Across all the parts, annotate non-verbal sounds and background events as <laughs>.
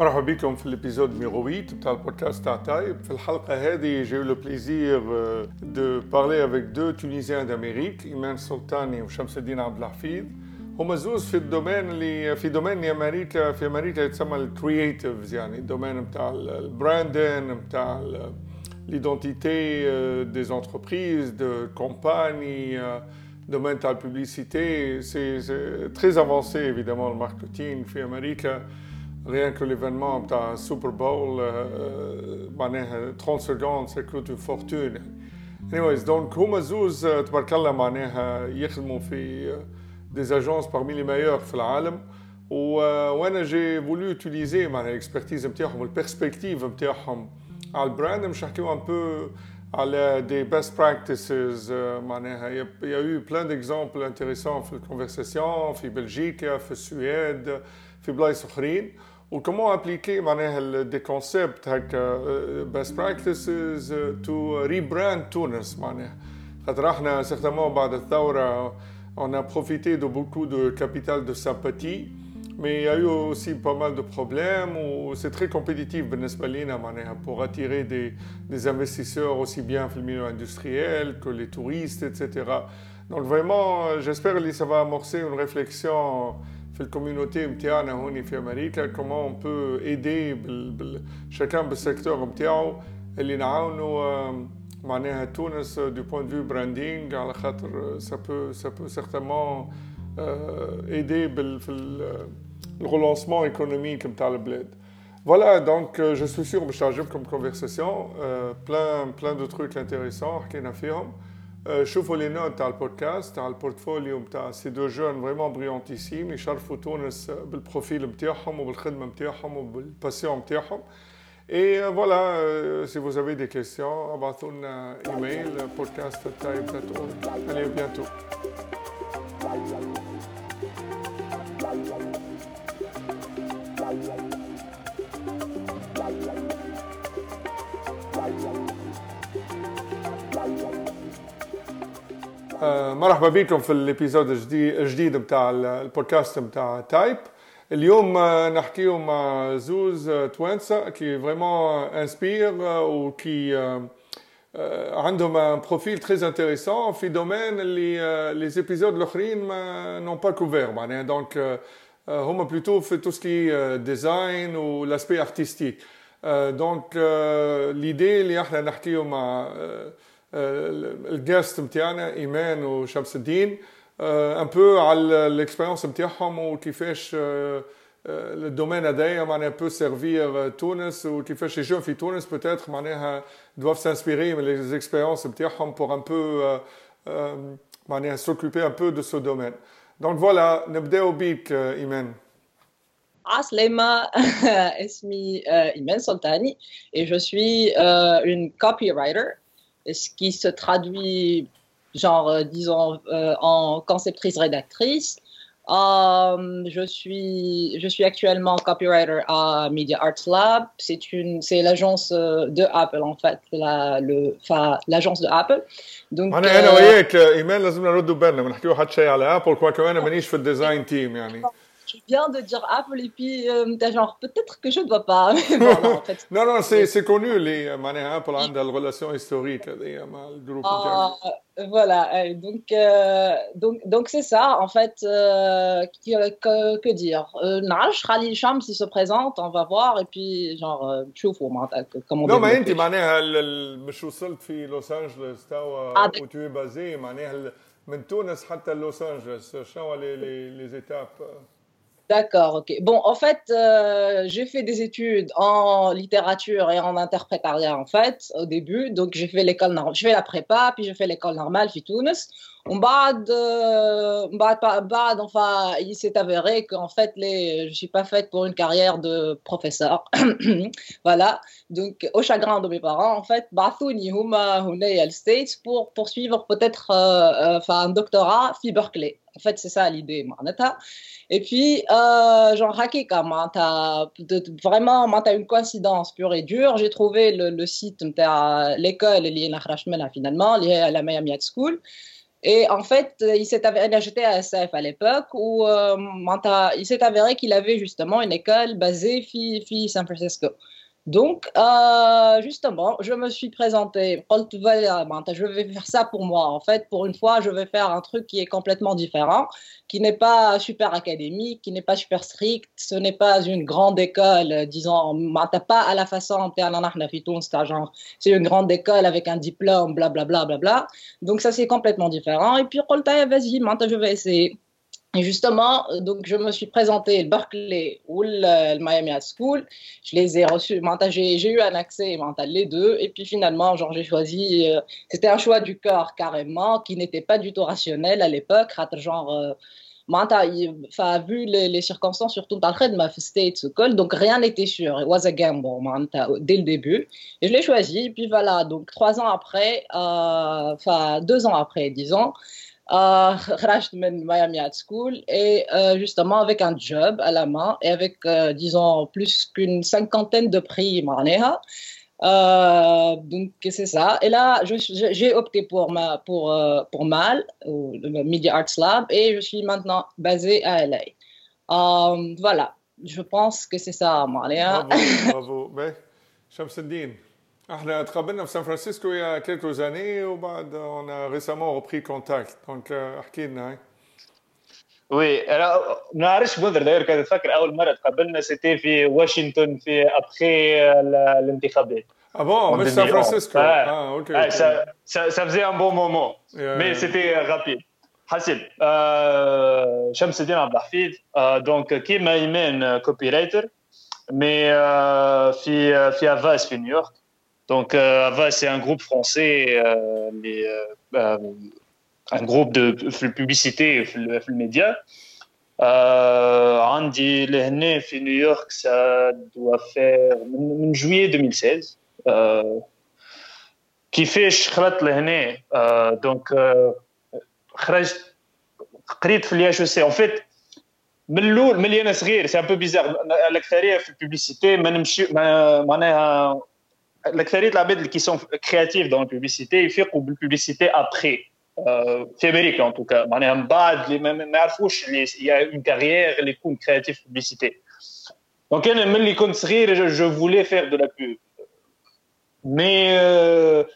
مرحبا بكم في الابيزود نيميرو 8 بتاع البودكاست تاع تايب في الحلقة هذه j'ai eu le plaisir de parler avec deux Tunisiens d'Amérique إيمان سلطاني وشمس الدين عبد الحفيظ هما زوز في الدومين اللي في دومين امريكا في امريكا يتسمى الكرييتيفز يعني الدومين بتاع البراندين بتاع l'identité des entreprises de compagnies domaine de la publicité c'est très avancé évidemment le marketing في امريكا rien que l'événement de Super Bowl, euh, 30 secondes, ça coûte une fortune. Anyways, donc هما زوز تبارك الله معناها يخدموا في des agences parmi les meilleures في العالم وانا جي فولو يوتيليزي معناها الاكسبرتيز نتاعهم والبيرسبكتيف نتاعهم على البراند مش نحكيو ان بو على دي بيست براكتسز معناها يا يو بلان ديكزامبل انتريسون في الكونفرساسيون في بلجيكا في السويد في بلايص اخرين وكمان ابليكي معناها دي كونسيبت هكا بيست براكتسز تو ريبراند تونس معناها خاطر احنا سيغتامون بعد الثوره on a profité de beaucoup de capital de sympathie mais il y a eu aussi pas mal de problèmes où c'est très compétitif بالنسبه لينا معناها pour attirer des, des investisseurs aussi bien في milieu industriel que les touristes etc donc vraiment j'espère que ça va amorcer une réflexion في الكوميونيتي نتاعنا هوني في امريكا كومون on peut aider بال... بال... شكان بالسيكتور نتاعو اللي نعاونوا معناها تونس دو بوين دو براندينغ على خاطر سا بو سا بو سيغتامون ايدي بال في الرولونسمون ايكونوميك نتاع البلاد Voilà, donc euh, je suis sûr باش تعجبكم conversation, euh, plein plein de trucs intéressants حكينا فيهم. شوفوا لي نوت تاع البودكاست تاع البورتفوليو نتاع سي دو جون فريمون بريونتيسيم يشرفوا تونس بالبروفيل نتاعهم وبالخدمه نتاعهم وبالباسيون نتاعهم Et voilà, euh, si vous avez des questions, envoyez-nous un email, podcast.type.org. Allez, à bientôt. مرحبا بكم في الابيزود الجديد بتاع البودكاست بتاع تايب اليوم نحكيو مع زوز توانسة كي فريمون انسبير وكي عندهم بروفيل تري انتريسون في دومين اللي لي زيبيزود الاخرين ما نون با كوفير معناها دونك هما بلوتو في تو سكي ديزاين والاسبي ارتستيك دونك ليدي اللي احنا نحكيو مع الجاست نتاعنا ايمان وشمس الدين ان بو على الاكسبيريونس نتاعهم وكيفاش الدومين هذايا معناها بو سيرفير تونس وكيفاش لي جون في تونس بوتيتر معناها دوف سانسبيري من لي اكسبيريونس نتاعهم بور ان بو معناها سوكوبي ان بو دو سو دومين دونك فوالا نبداو بيك ايمان عسلامة اسمي إيمان سلطاني et je suis euh, une copywriter ce qui se traduit genre, euh, disons, euh, en conceptrice-rédactrice. Euh, je, suis, je suis actuellement copywriter à Media Arts Lab. C'est l'agence de Apple, en fait, l'agence de Apple. Donc, أنا أنا وياك إيمان لازم نردوا بالنا ما نحكيو حتى شيء على أبل كواكو أنا مانيش في الديزاين تيم يعني je viens de dire Apple et puis euh, t'as genre peut-être que je ne dois pas. Mais <laughs> bon, non, en fait, non, non, c'est connu, les معناها Apple a une relation historique مع الجروب euh, Voilà, donc euh, donc donc c'est ça en fait. Euh, que, que dire نعرفش خلي شمس il se présente, on va voir et puis genre نشوفوا معناتها comment. Non, mais انت معناها مش وصلت في لوس انجلوس توا وتو بازي معناها من تونس حتى لوس انجلوس شنو لي لي لي étapes D'accord, ok. Bon, en fait, euh, j'ai fait des études en littérature et en interprétariat, en fait, au début. Donc, j'ai fait l'école normale, je fais la prépa, puis j'ai fait l'école normale, puis Tunis. On bad, euh, bad, enfin, il s'est avéré qu'en fait, les, je suis pas faite pour une carrière de professeur. <clears throat> voilà. Donc, au chagrin de mes parents, en fait, Bathouni, Huma, States pour poursuivre peut-être, euh, enfin, un doctorat, fi Berkeley. En fait, c'est ça l'idée. Et puis, euh, genre, Hakika, vraiment, tu une coïncidence pure et dure. J'ai trouvé le, le site de l'école, finalement, lié à la Miami School. Et en fait, il s'est avéré, à SF à l'époque, où euh, il s'est avéré qu'il avait justement une école basée fi, San Francisco. Donc, euh, justement, je me suis présentée. Je vais faire ça pour moi. En fait, pour une fois, je vais faire un truc qui est complètement différent, qui n'est pas super académique, qui n'est pas super strict. Ce n'est pas une grande école, disons, pas à la façon c'est une grande école avec un diplôme, blablabla. Bla, bla, bla, Donc, ça, c'est complètement différent. Et puis, vas-y, je vais essayer. Et justement, donc je me suis présenté le Berkeley ou le, Miami High School. Je les ai reçus. J'ai eu un accès mental les deux. Et puis finalement, genre j'ai choisi. Euh, c'était un choix du corps carrément qui n'était pas du tout rationnel à l'époque. Genre, euh, vu les, circonstances, surtout dans le de ma state col, donc rien n'était sûr. It was a gamble, dès le début. Et je l'ai choisi. Et puis voilà. Donc trois ans après, euh, enfin deux ans après, disons euh, à Miami High School et euh, justement avec un job à la main et avec, euh, disons, plus qu'une cinquantaine de prix Marneha. Euh, donc c'est ça. Et là, j'ai opté pour, ma, pour, pour MAL, le Media Arts Lab, et je suis maintenant basée à LA. voilà, je pense que c'est ça, Marneha. Bravo, <laughs> bravo. Ben, Mais, احنا تقابلنا في سان فرانسيسكو il y a quelques années وبعد on a récemment repris contact donc احكي لنا وي انا ما نعرفش منذر داير كان تفكر اول مره تقابلنا سيتي في واشنطن في ابخي الانتخابات Ah bon, mais San Francisco. Ah, ah ok. Ah, ça, ça, ça, faisait un bon moment. Yeah, mais yeah. c'était rapide. حسب euh, شمس الدين عبد الحفيظ دونك كيما ايمان كوبي رايتر مي في في افاس في نيويورك Donc, euh, Ava, c'est un groupe français, euh, les, euh, un groupe de publicité, le média. Andy Lehne fait New York, ça doit faire en juillet 2016. qui fait Shkrat Lehne, donc, قريت في الاتش سي ان فيت من الاول ملي انا صغير سي ان بو بيزار الاكثريه في البوبليسيتي ما نمشي معناها l'accès de la bête qui sont créatifs dans la publicité, il fait que la publicité après, euh, février en tout cas, il y a une carrière, les coups créatifs publicité. Donc, je voulais faire de la pub. Mais,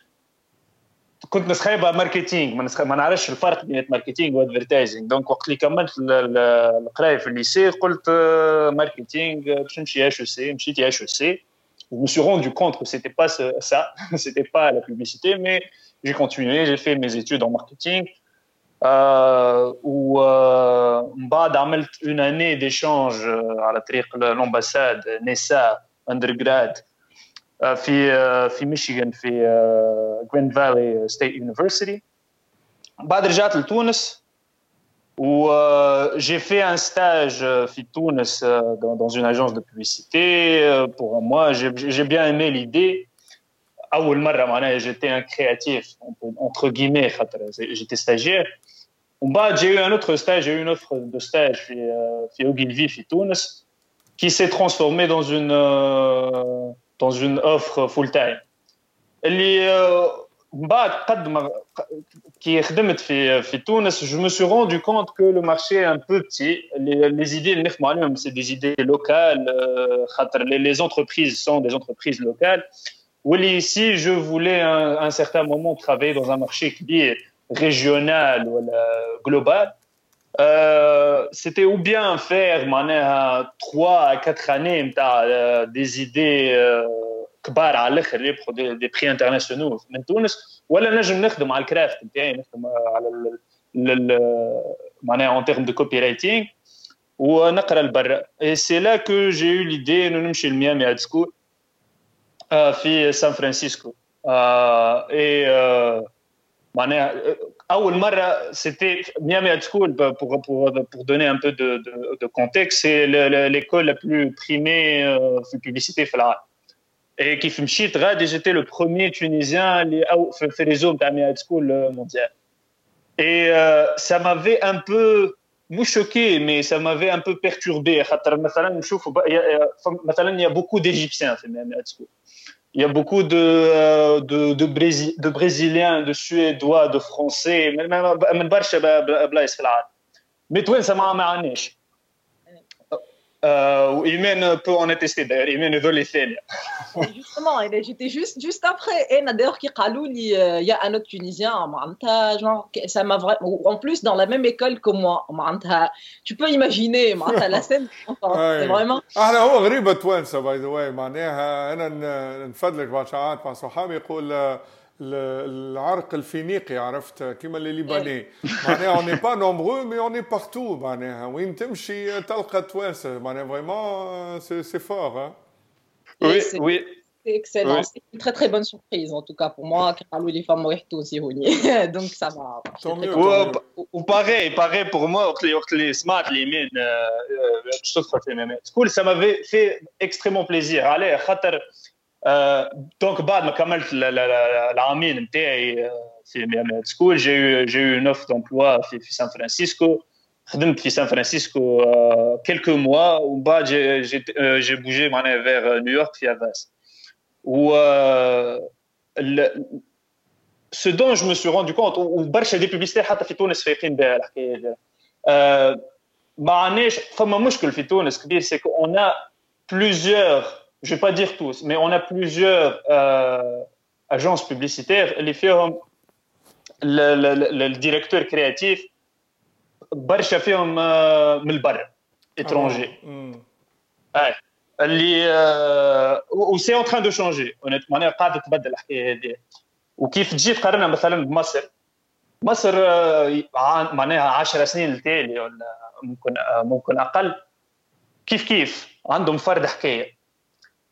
كنت نسخيبها ماركتينغ ما نعرفش الفرق بين الماركتينغ والادفرتايزنج دونك وقت اللي كملت القرايه في الليسي قلت ماركتينغ باش نمشي اش او سي مشيت اش او سي je me suis rendu compte que c'était pas ça, <laughs> c'était pas la publicité, mais j'ai continué, j'ai fait mes études en marketing. Euh, où euh, une année d'échange à la l'ambassade NESA undergrad في في ميشيغان في Grand Valley State University بعد رجعت لتونس où euh, j'ai fait un stage euh, euh, dans, une agence de publicité. Euh, pour moi, j'ai bien aimé l'idée. J'étais un créatif, entre guillemets, j'étais stagiaire. J'ai eu un autre stage, j'ai eu une offre de stage chez Ogilvy, chez qui s'est transformée dans une, dans une offre full-time. qui خدمت في في تونس je me suis rendu compte que le marché est un peu petit les, les idées c'est des idées locales خاطر les entreprises sont des entreprises locales oui ici je voulais un, un certain moment travailler dans un marché qui est régional ou global euh, c'était ou bien faire trois à quatre années des idées euh, كبار على الاخر يربحوا دي, دي بري انترناسيونال من تونس ولا نجم نخدم على الكرافت نتاعي نخدم على معناها اون تيرم دو كوبي رايتينغ ونقرا لبرا اي سي لا كو جي يو ليدي انه نمشي لميامي هاد سكول في سان فرانسيسكو اي معناها اول مره سيتي ميامي هاد سكول pour pour pour donner un peu de de, de contexte c'est l'école la plus primée في الببليسيتي في العالم Et qui fait Rad, et j'étais le premier Tunisien à faire les hommes à High School mondial. Et ça m'avait un peu, mou choqué, mais ça m'avait un peu perturbé. Il y a beaucoup d'Égyptiens School. Il y a beaucoup de, de, de, Brésil, de, Brésiliens, de Suédois, de Français, même Barcha Blaise Mais toi, ça m'a. Euh, Imen peut en attester d'ailleurs, Imen est les Justement, j'étais juste, juste après, et d'ailleurs, il y a un autre Tunisien, genre, ça m'a vraiment, en plus dans la même école que moi, tu peux imaginer, la scène, c'est vraiment. أنا هو غريبة توانسة باي ذا واي معناها أنا نفدلك بعض ساعات مع صحابي يقول العرق الفينيقي عرفت كيما اللي ليباني معناها اون با نومبرو مي اون بارتو معناها وين تمشي تلقى توانسه معناها فريمون سي سي فور Oui, oui. C'est excellent. Oui. C'est une très très bonne surprise en tout cas pour moi. Carlo les femmes aussi <laughs> Donc ça va. Tant mieux. Ou pareil, pareil pour moi. Les smart, les mines, cool. Ça m'avait fait extrêmement plaisir. Allez, khatar. دونك بعد ما كملت العامين نتاعي في ميامي سكول جي جي يو اون اوف دومبلوا في في سان فرانسيسكو خدمت في سان فرانسيسكو كيلكو موا ومن بعد جي جي بوجي معناها فيغ نيويورك في افاس و ce dont je me suis rendu compte وبرشا دي بوبليسيتي حتى في تونس فايقين بها الحكايه هذه ما عندناش فما مشكل في تونس كبير سي اون ا plusieurs je ne vais pas dire tous, mais on a plusieurs euh, agences publicitaires. Les firmes, le, le, le, directeur créatif, برشا فيهم من البر étranger. Ouais. اللي وسي اون تران دو شونجي اونيتمون قاعده تبدل الحكايه هذه وكيف تجي تقارنها مثلا بمصر مصر معناها 10 سنين التالي ولا ممكن ممكن اقل كيف كيف عندهم فرد حكايه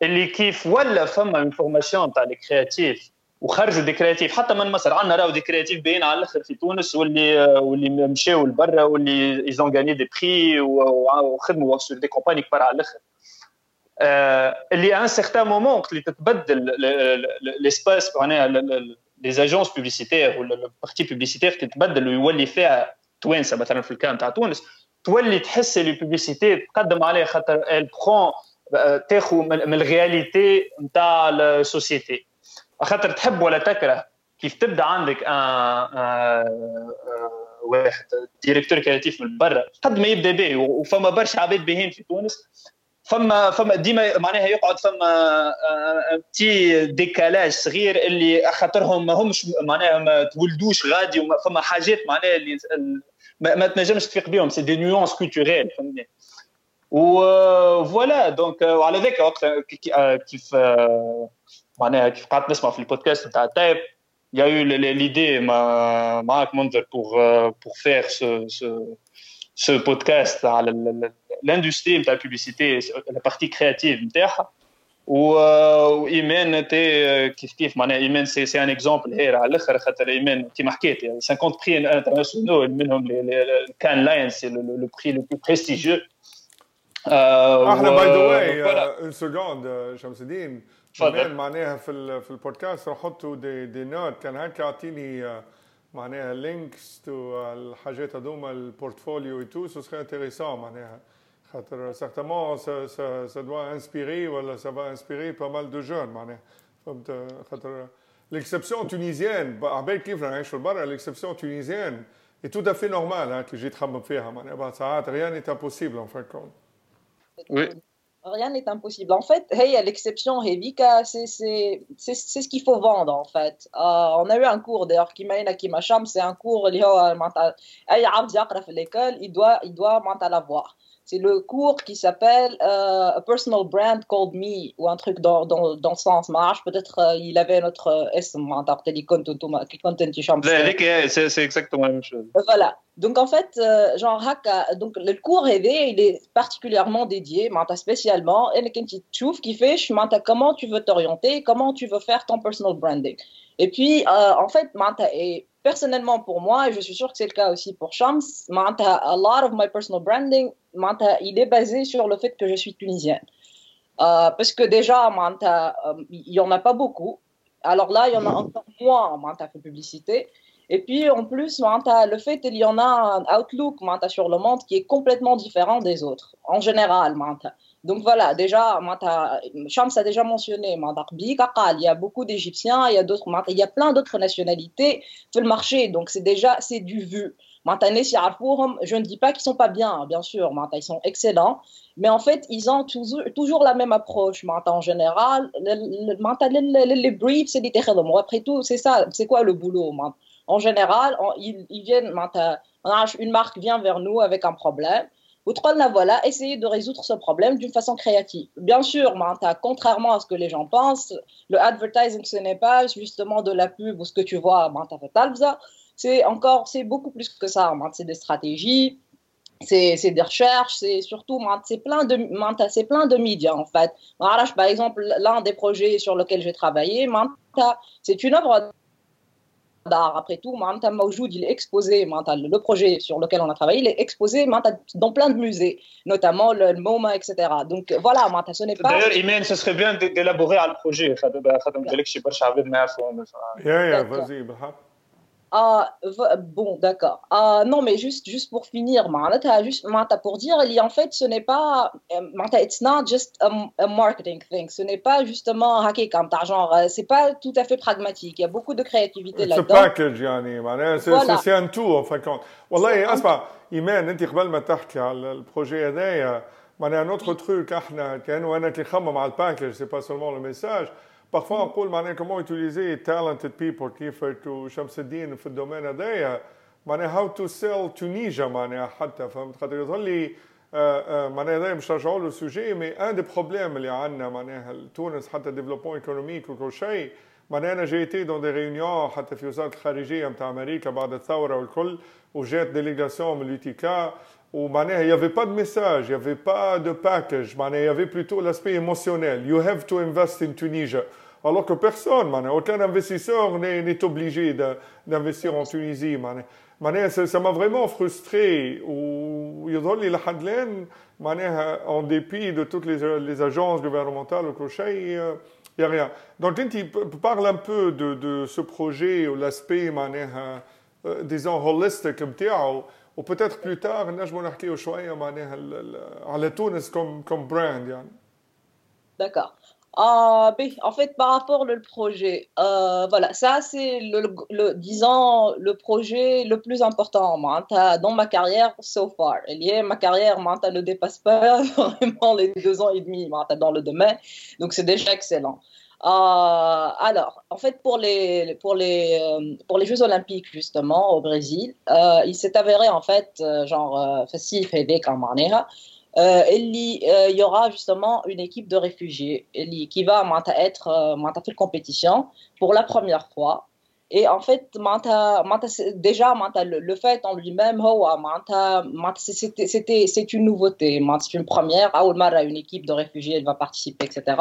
اللي كيف ولا فما انفورماسيون تاع الكرياتيف وخرجوا دي كرياتيف حتى من مصر عندنا راهو دي كرياتيف باين على الأخر في تونس واللي واللي مشاو لبرا واللي ايزون غاني دي بري وخدموا سور دي كومباني كبار على الأخر. اللي ان سيغتان مومون اللي تتبدل ليسباس معناها لي زاجونس بوبليسيتير ولا البارتي بوبليسيتير تتبدل ويولي فيها توانسه مثلا في الكان تاع تونس. تولي تحس لي بوبليسيتي تقدم عليه خاطر ال برون تاخذ من الرياليتي نتاع السوسيتي. خاطر تحب ولا تكره كيف تبدا عندك ان واحد ديريكتور كرياتيف من برا قد ما يبدا به وفما برشا عباد باهين في تونس فما فما ديما معناها يقعد فما بتي ديكالاج صغير اللي خاطرهم ما همش معناها ما تولدوش غادي فما حاجات معناها اللي ما, ما تنجمش تفيق بهم سي دي نيونس كولتوريل فهمتني؟ وفوالا دونك وعلى ذاك وقت كيف معناها كيف قعدت نسمع في البودكاست نتاع تايب il y a eu l'idée معاك منذر pour pour faire ce ce ce podcast على l'industrie نتاع البوبليسيتي la partie créative نتاعها وايمان تي كيف كيف معناها ايمان سي سي ان اكزومبل هير على الاخر خاطر ايمان كيما حكيت يعني 50 بري انترناسيونال منهم كان لاينس لو بري لو بلو إحنا باي ذا واي اون سكوند شمس الدين. كمان معناها في في البودكاست. راح احطوا دي, دي نوت. كان هيك يعطيني معناها لينكس تو الحاجات هذوما البورتفوليو اي تو سو سخي انتريسون معناها. خاطر سيغتامون سا سا دوا انسبيري ولا سا فا انسبيري با مال دو جون معناها. فهمت؟ خاطر ليكسبسيون تونيزيان عبال كيف نعيشوا برا ليكسبسيون تونيزيان اي تو افي نورمال اللي جيت خمم فيها معناها. بعض ساعات ريان ايت امبوسيبل ان فان كونت Oui. Rien n'est impossible. En fait, hey, l'exception Hevika, c'est ce qu'il faut vendre, en fait. Euh, on a eu un cours, d'ailleurs, qui m'a qui c'est un cours, il doit, il doit l'avoir. C'est le cours qui s'appelle euh, A Personal Brand Called Me, ou un truc dans, dans, dans ce sens. Marche, peut-être euh, il avait notre S, c'est exactement la même chose. Voilà. Donc en fait, euh, genre donc le cours rêvé, il est particulièrement dédié, spécialement, et qui fait comment tu veux t'orienter, comment tu veux faire ton personal branding? Et puis euh, en fait, et personnellement pour moi, et je suis sûr que c'est le cas aussi pour Shams, a lot of my personal branding, il est basé sur le fait que je suis tunisienne. Euh, parce que déjà, il n'y en a pas beaucoup. Alors là, il y en a encore moins en publicité. Et puis en plus, le fait qu'il y en a un outlook sur le monde qui est complètement différent des autres, en général. Donc voilà, déjà, Shams a déjà mentionné, il y a beaucoup d'Égyptiens, il y a d'autres, il y a plein d'autres nationalités sur le marché, donc c'est déjà c'est du vu. Je ne dis pas qu'ils sont pas bien, bien sûr, ils sont excellents, mais en fait, ils ont toujours, toujours la même approche. En général, les briefs, c'est des Après tout, c'est ça, c'est quoi le boulot En général, ils, viennent, une marque vient vers nous avec un problème. Voilà, essayer de résoudre ce problème d'une façon créative. Bien sûr, contrairement à ce que les gens pensent, le advertising, ce n'est pas justement de la pub ou ce que tu vois, c'est encore, c'est beaucoup plus que ça. C'est des stratégies, c'est des recherches, c'est surtout, c'est plein de, plein de médias en fait. Par exemple, l'un des projets sur lequel j'ai travaillé, c'est une œuvre. Après tout, il est exposé, le projet sur lequel on a travaillé, il est exposé dans plein de musées, notamment le MoMA, etc. Donc voilà, ce n'est pas. D'ailleurs, Imen, ce serait bien d'élaborer le projet. Vas-y, ah, bon, d'accord. Ah, non, mais juste, juste pour finir, juste, pour dire, en fait, ce n'est pas, euh, it's not just a, marketing thing. Ce n'est pas justement hacker comme genre, euh, c'est pas tout à fait pragmatique. Il y a beaucoup de créativité là-dedans. C'est package, يعني معناها c'est un tout en fin de compte. والله اسمع ايمان انت قبل ما تحكي على البروجي هذايا معناها نوتر تروك احنا كانوا انا كي نخمم على الباكج سي با سولمون لو ميساج On parle معناها comment utiliser talented people كيف شمس الدين في الدومين هذايا معناها how to sell Tunisia معناها حتى فهمت خاطر يظهر لي معناها هذايا مش رجعوا له السوجي مي ان دي بروبليم اللي عندنا معناها تونس حتى ديفلوبمون ايكونوميك وكل شيء معناها أنا جيتي دون دي ريونيون حتى في وزاره الخارجيه نتاع أمريكا بعد الثوره والكل وجات ديليغاسيون من اليوتيكا ومعناها il n'y avait pas de message, il n'y avait pas de package, معناها il y avait plutôt l'aspect émotionnel. You have to invest in Tunisia. Alors que personne, aucun investisseur n'est obligé d'investir en Tunisie. ça m'a vraiment frustré. En dépit de toutes les, agences gouvernementales, il n'y a rien. Donc, tu parle un peu de, ce projet, l'aspect, euh, disons, holistique, ou peut-être plus tard, je vais comme, comme brand. D'accord. Ah, en fait, par rapport au projet, euh, voilà, ça c'est le, le, le projet le plus important dans ma carrière so far. ma carrière ne dépasse pas <laughs> vraiment les deux ans et demi dans le domaine, donc c'est déjà excellent. Euh, alors, en fait, pour les, pour, les, euh, pour les Jeux Olympiques, justement, au Brésil, il s'est avéré, en fait, genre, facile, fait comme il euh, y aura justement une équipe de réfugiés qui va être euh, fait compétition pour la première fois. Et en fait, déjà, le fait en lui-même, c'est une nouveauté. C'est une première. une équipe de réfugiés elle va participer, etc.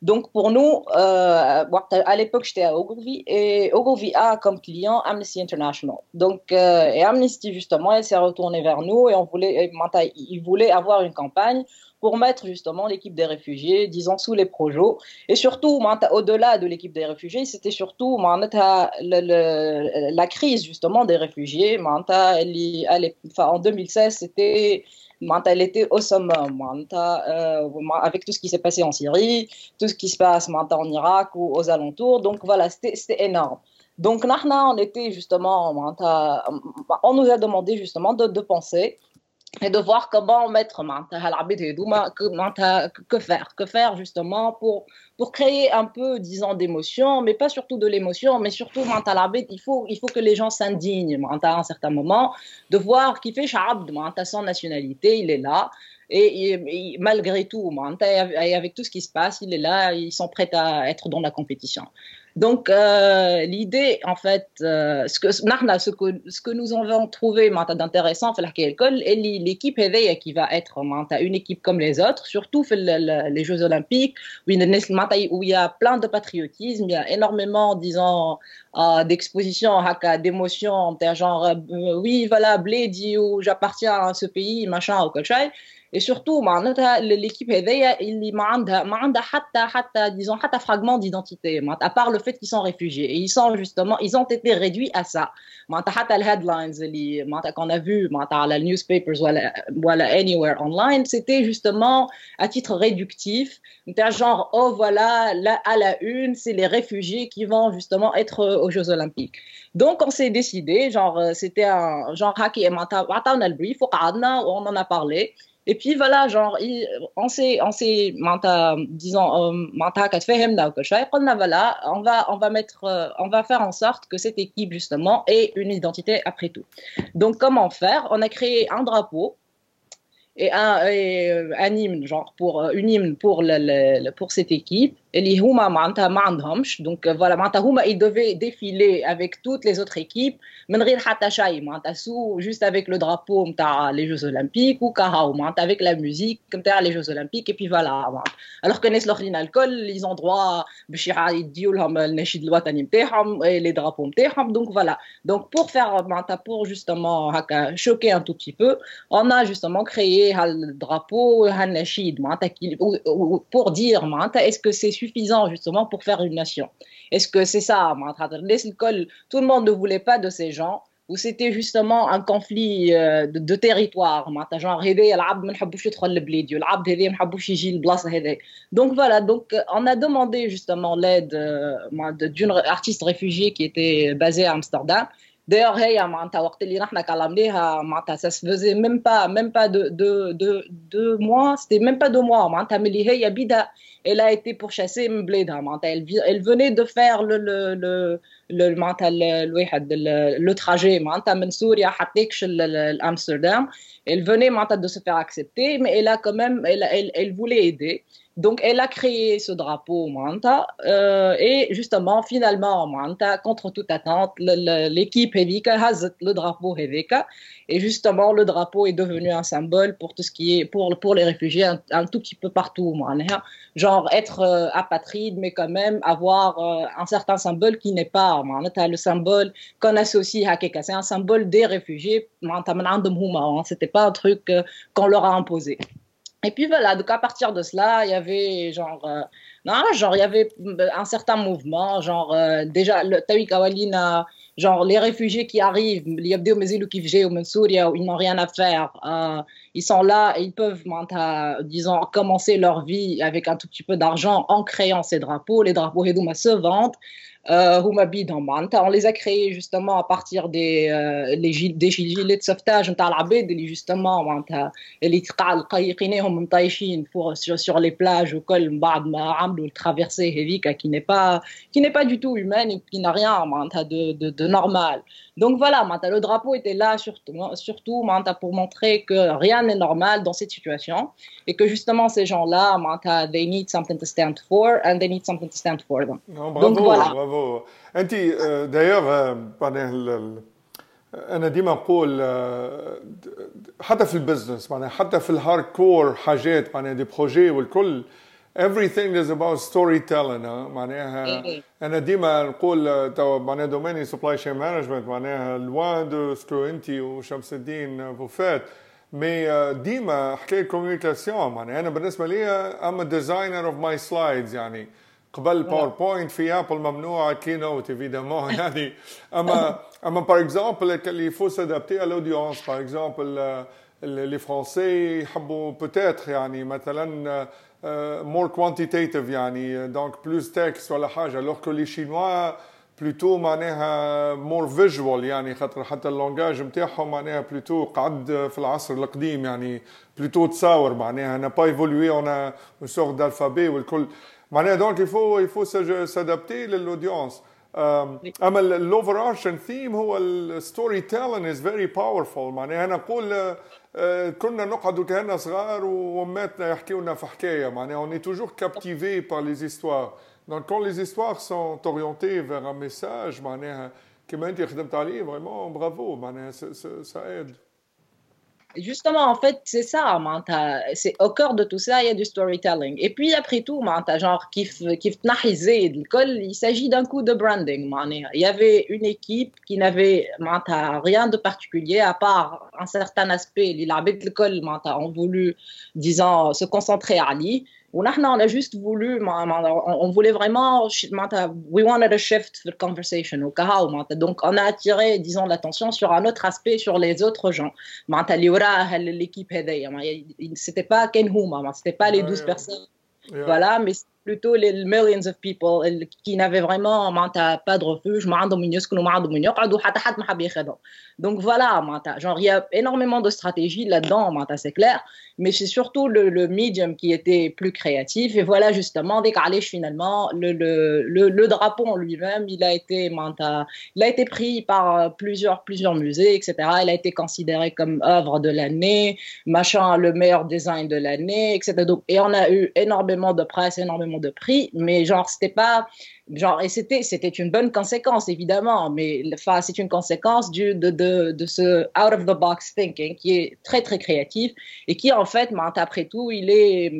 Donc, pour nous, euh, à l'époque, j'étais à Ogilvy et Ogilvy a comme client Amnesty International. Donc, euh, et Amnesty, justement, elle s'est retournée vers nous et on voulait, il voulait avoir une campagne pour mettre justement l'équipe des réfugiés, disons, sous les projets. Et surtout, au-delà de l'équipe des réfugiés, c'était surtout la crise justement des réfugiés. En 2016, c'était elle était au summum euh, avec tout ce qui s'est passé en Syrie, tout ce qui se passe en Irak ou aux alentours. Donc voilà, c'était énorme. Donc, on était justement, on nous a demandé justement de penser et de voir comment mettre que faire que faire justement pour pour créer un peu disons d'émotion mais pas surtout de l'émotion mais surtout il faut il faut que les gens s'indignent à un certain moment de voir qu'il fait Shabd son nationalité il est là et, malgré tout avec tout ce qui se passe il est là ils sont prêts à être dans la compétition donc, euh, l'idée, en fait, euh, ce, que, ce, ce que nous avons trouvé d'intéressant, c'est l'équipe qui va être une équipe comme les autres, surtout les Jeux Olympiques, où il y a plein de patriotisme, il y a énormément, disons, euh, d'expositions, d'émotions, genre, oui, voilà, Blé dit, j'appartiens à ce pays, machin, ou quelque chose et surtout l'équipe اللي ما عندها ما عندها حتى حتى disons حتى fragment d'identité à part le fait qu'ils sont réfugiés et ils sont justement ils ont été réduits à ça معناتها حتى الهيدلاينز اللي معناتها qu'on a vu معناتها على newspapers ولا ولا anywhere online c'était justement à titre réductif genre oh voilà là à la une c'est les réfugiés qui vont justement être aux Jeux Olympiques donc on s'est décidé genre c'était un genre هاكي معناتها عطاونا البريف وقعدنا on en a parlé et puis voilà, genre, on s'est, on s'est, disons, voilà, on va, on va mettre, euh, on va faire en sorte que cette équipe justement ait une identité après tout. Donc comment faire? On a créé un drapeau et un, et euh, un hymne, genre pour euh, une hymne pour le, pour cette équipe اللي هما معناتها ما عندهمش دونك فوالا معناتها هما ils devaient défiler avec toutes les autres équipes من غير حتى شيء معناتها سو juste avec le drapeau نتاع les Jeux Olympiques وكهو معناتها avec la musique نتاع les Jeux Olympiques et puis voilà alors que الناس الاخرين الكل ils ont droit باش يديو لهم النشيد الوطني نتاعهم et les drapeaux نتاعهم donc voilà donc pour faire معناتها pour justement هكا choquer un tout petit peu on a justement créé هالدرابو هالنشيد معناتها pour dire معناتها est-ce que c'est suffisant justement pour faire une nation. Est-ce que c'est ça Tout le monde ne voulait pas de ces gens ou c'était justement un conflit euh, de, de territoire donc voilà. Donc euh, on a demandé justement l'aide euh, d'une artiste réfugiée qui était basée à Amsterdam D'ailleurs, ça se faisait même pas, même pas de deux de, de mois, c'était même pas deux mois. Elle a été pourchassée, elle, elle venait de faire le, le, le, le, le, le trajet Amsterdam. Elle venait de se faire accepter, mais elle a quand même, elle, elle, elle voulait aider. Donc, elle a créé ce drapeau Manta euh, et justement, finalement, Manta, contre toute attente, l'équipe Hevika a le drapeau Hevika et justement, le drapeau est devenu un symbole pour tout ce qui est pour, pour les réfugiés un, tout petit peu partout. Genre être euh, apatride, mais quand même avoir euh, un certain symbole qui n'est pas le symbole qu'on associe à Keka. C'est un symbole des réfugiés. C'était pas un truc qu'on leur a imposé. Et puis voilà, donc à partir de cela, il y avait genre, euh, non, genre il y avait euh, un certain mouvement, genre euh, déjà le Tawi Kawalina, genre les réfugiés qui arrivent, il y a des qui au ils n'ont rien à faire, ils sont là et ils peuvent, disons, commencer leur vie avec un tout petit peu d'argent en créant ces drapeaux. Les drapeaux Hedouma se vendent euh, dans On les a créés justement à partir des, euh, les gil des gilets de sauvetage, justement, sur les plages, traversée qui n'est pas, qui n'est pas du tout humaine et qui n'a rien de, de, de, normal. Donc voilà, le drapeau était là surtout, surtout pour montrer que rien n'est normal dans cette situation et que justement ces gens-là, they need something to stand for and they need something to stand for them. Non, bravo, Donc voilà. Bravo. برافو انت دايوغ أنا ديما نقول حتى في البزنس معناها حتى في الهارد كور حاجات معناها دي بروجي والكل everything is about storytelling معناها أنا ديما نقول تو معناها دوميني سبلاي شين مانجمنت معناها لوان دو سكو انت وشمس الدين بوفات مي ديما حكاية كوميونيكاسيون معناها أنا بالنسبة لي ام ديزاينر اوف ماي سلايدز يعني. قبل باوربوينت في ابل ممنوع كينوت ايفيدامون <laughs> يعني أما أما باغ اكزومبل اللي فو سادابتي ا لوديونس باغ اكزومبل لي فرونسي يحبوا بوتيتر يعني مثلا مور كوانتيتيف يعني دونك بلوس تكست ولا حاجة. الوغ كو لي شينوا بلوتو معناها مور فيجوال يعني خاطر حتى اللونجاج نتاعهم معناها بلوتو قعد في العصر القديم يعني بلوتو تصاور معناها. أنا با ايفولوي اون سورت دالفابي والكل. معناها دونك يفو يفو سادابتي للاودينس اما الاوفر ارشن ثيم هو الستوري تيلين از فيري باورفول معناها انا نقول كنا نقعدوا كهنا صغار واماتنا يحكيوا لنا في حكايه معناها اوني توجور كابتيفي بار لي زيستوار دونك كون لي زيستوار سون اورينتي فيغ ان ميساج معناها كيما انت خدمت عليه فريمون برافو معناها سا ايد Justement, en fait, c'est ça, c'est au cœur de tout ça, il y a du storytelling. Et puis après tout, genre, il s'agit d'un coup de branding. Il y avait une équipe qui n'avait rien de particulier à part un certain aspect. Les ont voulu, disons, se concentrer à lui. On a juste voulu, on voulait vraiment, we wanted a shift the conversation Donc, on a attiré, disons, l'attention sur un autre aspect, sur les autres gens. L'équipe, c'était pas Ken Huma, c'était pas les 12 personnes. Voilà, mais plutôt les millions of people qui n'avaient vraiment pas de refuge, donc voilà, genre il y a énormément de stratégies là-dedans, c'est clair, mais c'est surtout le, le, medium qui était plus créatif. Et voilà justement, dès finalement, le, le, le, drapeau en lui-même, il a été, il a été pris par plusieurs, plusieurs musées, etc. Il a été considéré comme œuvre de l'année, machin, le meilleur design de l'année, etc. Donc, et on a eu énormément de presse, énormément de prix, mais genre c'était pas genre, et c'était, c'était une bonne conséquence, évidemment, mais c'est une conséquence du, de, de, de, ce out of the box thinking qui est très, très créatif et qui, en fait, après tout, il est,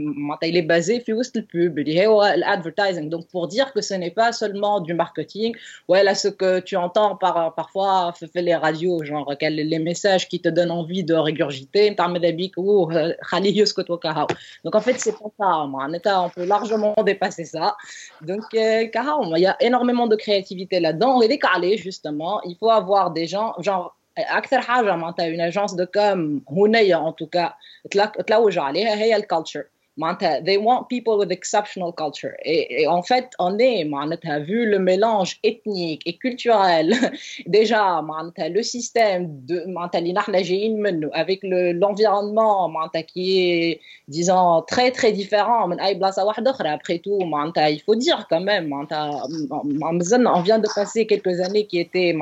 il est basé sur le pub, l'advertising. Donc, pour dire que ce n'est pas seulement du marketing, ouais, là, ce que tu entends par, parfois, fait les radios, genre, les messages qui te donnent envie de régurgiter, euh, <laughs> donc, en fait, c'est pas ça, on peut largement dépasser ça. Donc, euh, il y a énormément de créativité là-dedans. Et calé, justement, il faut avoir des gens, genre, أكثر حاجة معناتها une agence de com هنية en tout cas تلوج عليها هي الكالتشر they want people with exceptional culture. Et, en fait, on est, vu le mélange ethnique et culturel, <laughs> déjà, le système de avec l'environnement qui est, disons, très très différent. Après tout, il faut dire quand même, on vient de passer quelques années qui étaient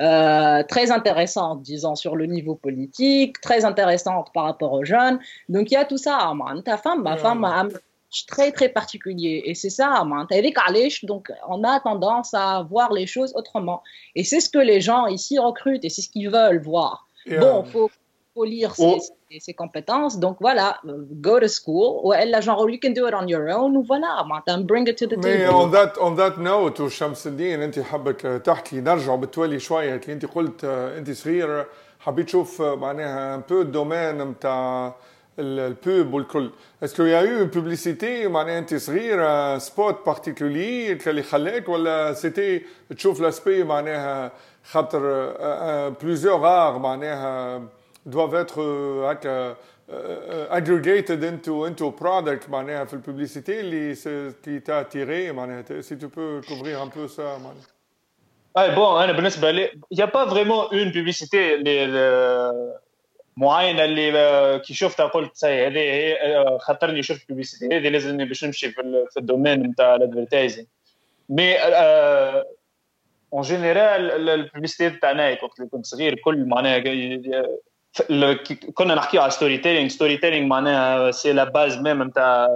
euh, très intéressantes, disons, sur le niveau politique, très intéressantes par rapport aux jeunes. Donc il y a tout ça femme, ma femme a un très très particulier. Et c'est ça, donc on a tendance à voir les choses autrement. Et c'est ce que les gens ici recrutent et c'est ce qu'ils veulent voir. Bon, il faut, faut, lire oh. ses, compétences. Donc voilà, go to school. Ou elle, genre, you can do it on your own. Ou voilà, bring it to the table. on that, on that note, وشمس الدين انت حابك تحكي نرجع بتولي شويه انت قلت انت صغير حبيت تشوف معناها ان بو الدومين نتاع البوب والكل اسكو يا يو بوبليسيتي معناها انت صغير سبوت بارتيكولي اللي خلاك ولا سيتي تشوف لاسبي معناها خاطر بليزيور ار معناها doivent être هكا aggregated into into product معناها في البوبليسيتي اللي qui t'a attiré معناها si tu peux couvrir un peu ça معناها Ouais, bon, انا بالنسبه لي il y a pas vraiment une publicité les, les معينه اللي كي شفتها قلت سي هذه خاطرني شفت بيبليسيتي هذه لازم باش نمشي في, في الدومين نتاع الادفرتايزنج مي اون جينيرال الببليسيتي تاع نايك وقت اللي كنت صغير كل معناها كنا نحكيو على ستوري تيلينغ ستوري تيلينغ معناها سي لا باز ميم نتاع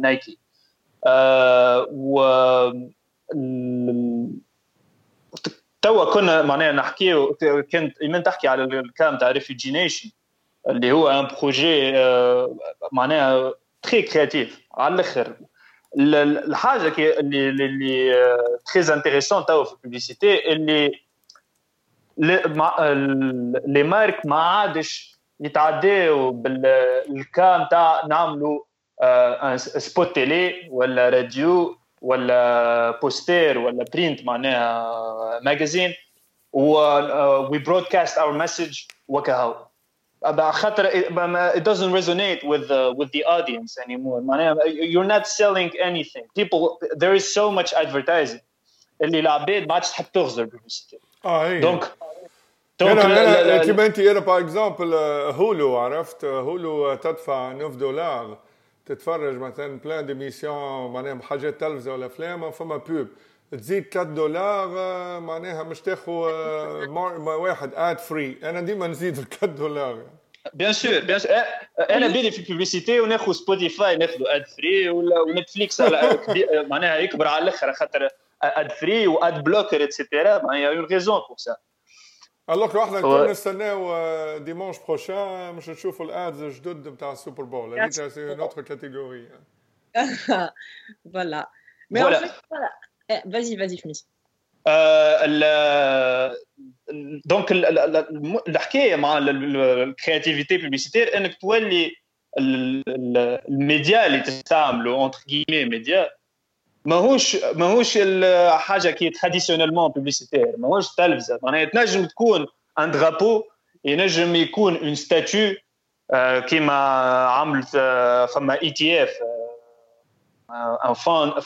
نايكي. و توا كنا معناها نحكيو كنت ايمن تحكي على الكلام تاع ريفيجي نيشن اللي هو ان بروجي معناها تري كرياتيف على الأخر. الحاجة كي اللي اللي تري انتريسون توا في الببليسيتي اللي لي مارك ما عادش يتعداو بالكام تاع نعملوا سبوت تيلي ولا راديو ولا بوستير ولا برينت معناها ماجازين و وي برودكاست اور مسج وكهو. خاطر it doesn't resonate with the with the audience anymore. معناها you're not selling anything. People there is so much advertising. اللي العباد ما عادش تحب تغزر بالبوستير آه اي دونك دونك كيما أنت أنا باغ اكزومبل هولو عرفت؟ هولو تدفع 9 دولار. تتفرج مثلا بلان ديميسيون معناها بحاجات تلفزة ولا أفلام فما بوب تزيد 3 دولار معناها مش تاخذ واحد اد فري أنا ديما نزيد 3 دولار. بيان سور بيان سور أنا بالي في الببليسيتي وناخذ سبوتيفاي ناخذ اد فري ولا ونتفليكس <laughs> معناها يكبر على الأخر خاطر اد فري واد بلوكر اتسيتيرا معناها اون ريزون بور سا الوغ إحنا نكون نستناو ديمونش بروشان باش نشوفوا الادز جدد نتاع السوبر بول هذيك سي نوتر كاتيجوري فوالا مي فوالا فازي فازي فميس دونك الحكاية مع الكرياتيفيتي بوبليسيتير انك تولي الميديا اللي تستعمله اونتر كيمي ميديا ماهوش ماهوش حاجة كي تراديسيونيلمون بوبليسيتير ماهوش تلفزة. معناها تنجم تكون ان درابو ينجم يكون اون ستاتيو كيما عملت فما اي تي اف ان فاند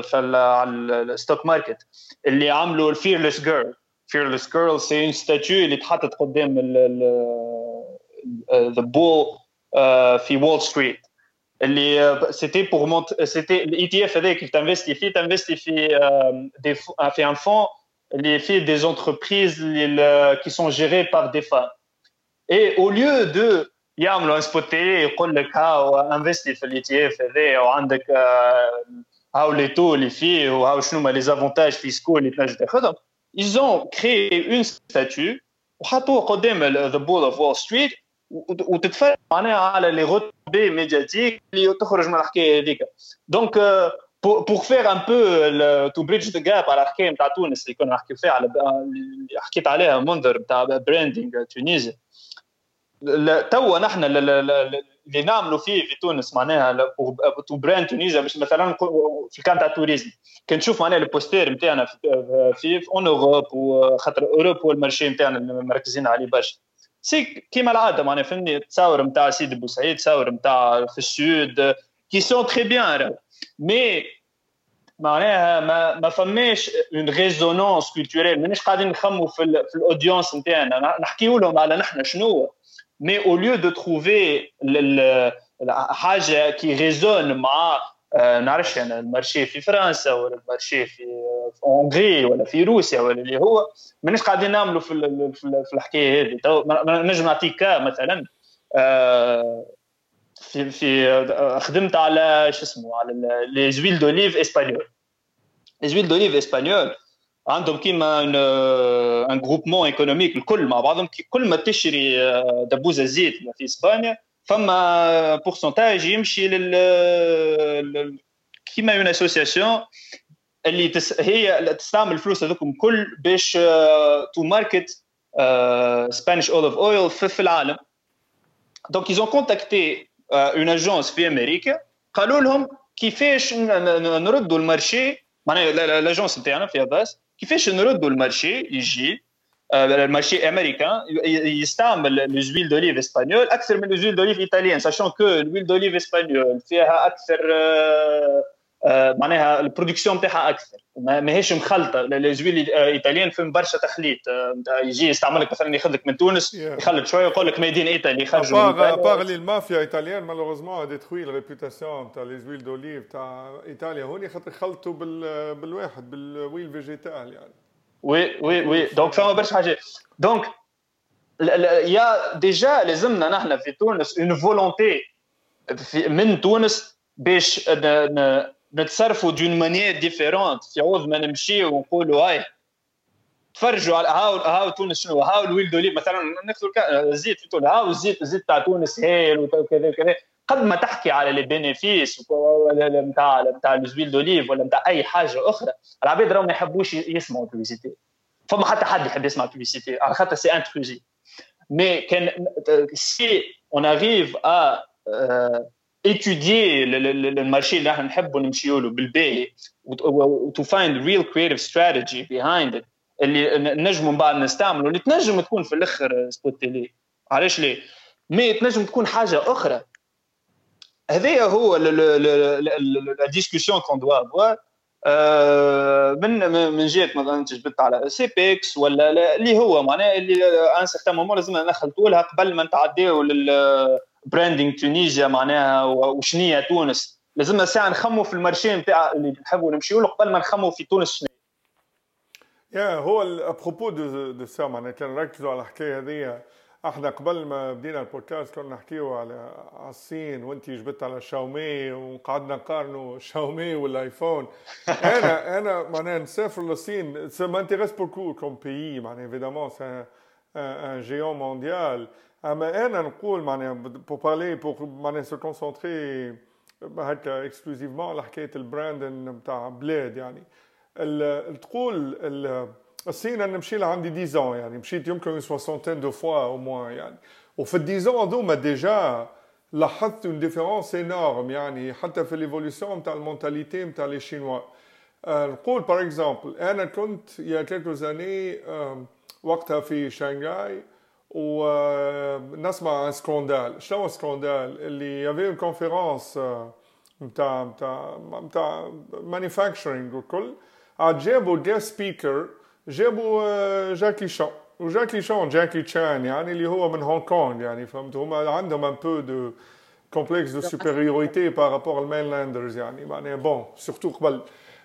فاند على الستوك ماركت اللي عملوا الفيرلس جيرل فيرلس جيرل سي اون ستاتيو اللي تحطت قدام ذا بول في وول ستريت اللي سيتي بور مونت سيتي الاي تي اف هذاك كيف تنفستي فيه تنفستي في دي في ان فون اللي فيه دي انتربريز qui sont gérées par des femmes et au lieu de يعملوا ان سبوت تيلي يقول لك هاو انفستي في الاي تي اف هذا وعندك هاو لي تو اللي فيه وهاو شنو ما لي زافونتاج فيسكو اللي تنجم تاخذهم ils ont créé une statue وحطوها قدام ذا بول اوف وول ستريت وتتفرج معناها على لي روتبي ميدياتيك اللي تخرج من الحكاية هذيك دونك بور فير ان بو تو بريدج ذا جاب على الحكاية نتاع تونس اللي كنا نحكي فيها على حكيت عليها منذر نتاع براندينغ تونيزي توا نحن اللي نعملوا فيه في تونس معناها تو براند تونيزيا مش مثلا في الكان تاع التوريزم. كي نشوف معناها البوستير نتاعنا في اون أوروب وخاطر أوروب هو المارشي نتاعنا مركزين عليه برشا. سي كيما العاده معناها فهمني التصاور نتاع سيدي بوسعيد تصاور نتاع في السود كي سون تري بيان مي معناها ما ما فماش اون ريزونونس كولتوريل مانيش قاعدين نخموا في, في الاودينس نتاعنا نحكيو لهم على نحن شنو مي أو ليو دو تروفي حاجة كي ريزون مع نعرفش أنا المارشي في فرنسا ولا المارشي في اونغري ولا في روسيا ولا اللي هو مانيش قاعدين نعملوا في في الحكاية هذه. نجم نعطيك مثلا في في خدمت على شو اسمه على لي زويل دوليف اسبانيول لي زويل دوليف اسبانيول عندهم كيما ان جروبمون ايكونوميك الكل مع بعضهم كل ما تشري دبوزة زيت في إسبانيا فما بورسنتاج يمشي لل كيما اون اسوسياسيون اللي تس... هي تستعمل الفلوس هذوكم كل باش تو ماركت سبانيش اوليف اويل في العالم. دونك ايزون كونتاكتي اون اجونس في أمريكا قالوا لهم كيفاش نردوا المارشي معناها لاجونس نتاعنا فيها باس كيفاش نردوا المارشي يجي المارشي امريكان يستعمل لوزويل دوليف اسبانيول أكثر من لوزويل دوليف ايطاليان ساشون كو الويل دوليف اسبانيول فيها أكثر معناها البرودكسيون نتاعها أكثر ماهيش مخلطه لوزويل ايطاليان فيهم برشا تخليط يجي يستعمل لك مثلا ياخذ لك من تونس يخلط شوية ويقول لك ميدين ايطالي يخرجوا من باغ لي المافيا ايطاليان مالوغوزمون ديتروي الريبوتاسيون تاع لي زويل دوليف تاع ايطاليا هوني خاطر يخلطوا بالواحد بالويل فيجيتال يعني وي وي وي دونك فما برشا حاجات دونك يا ديجا لازمنا نحن في تونس اون فولونتي من تونس باش نتصرفوا دون مانيير ديفيرونت في عوض ما نمشيو ونقولوا هاي تفرجوا على هاو هاو تونس شنو هاو الويل دوليب مثلا ناخذوا الزيت في تونس هاو الزيت الزيت تاع تونس هايل وكذا وكذا قد ما تحكي على لي بينيفيس نتاع نتاع الزويل دوليف ولا نتاع أي حاجة أخرى العباد راهم ما يحبوش يسمعوا البوبليسيتي فما حتى حد يحب يسمع البوبليسيتي على خاطر سي انتروزي مي كان سي اون اريف ا étudier المارشي اللي إحنا نحبوا نمشيو له بالباهي تو فايند ريل كريتيف استراتيجي بيهايند ات اللي نجموا من بعد نستعملوا اللي تنجم تكون في الأخر سبوت تيلي. علاش ليه؟ مي تنجم تكون حاجة أخرى. هذايا هو لا ديسكسيون كون دوا افوار من من جهة مثلا جبت على سي بيكس ولا اللي هو معناها اللي ان سيغتان مومون لازم نخلطوا لها قبل ما نتعداو لل براندينغ تونيزيا معناها وشنية تونس. لازمنا ساعة نخموا في المارشي نتاع اللي نحبوا نمشيو له قبل ما نخموا في تونس شنو يا هو ابروبو دو سا معناها كان نركزوا على الحكاية هذه. إحنا قبل ما بدينا البودكاست كنا نحكيو على الصين وأنت جبت على شاومي وقعدنا نقارنوا شاومي والآيفون. <laughs> أنا أنا معناها نسافر للصين. سا مانتيريس بوكو كوم بيي معناها ايفيدامون سي ان جيون مونديال أما أنا نقول معناها بو بارلي بو معناها سو كونسونتري هكا اكسكلوزيفمون على حكاية البراند نتاع بلاد يعني. تقول الصين انا مشي لها عندي 10 يعني مشيت يمكن سوسونتين دو فوا او موان يعني وفي ال 10 هذوما ديجا لاحظت اون ديفيرونس انورم يعني حتى في ليفولوسيون نتاع المونتاليتي نتاع لي شينوا نقول باغ اكزومبل انا كنت يا كيلكو زاني وقتها في شنغهاي ونسمع عن سكوندال شنو سكوندال اللي يافي اون كونفيرونس نتاع نتاع نتاع مانيفاكتشرينغ والكل عاد جابوا جيست سبيكر جابوا جاكي شان وجاكي شان جاكي تشان يعني اللي هو من هونغ كونغ يعني فهمت هما عندهم ان بو دو كومبلكس دو سوبيريوريتي بارابور المينلاندرز يعني معناها بون سورتو قبل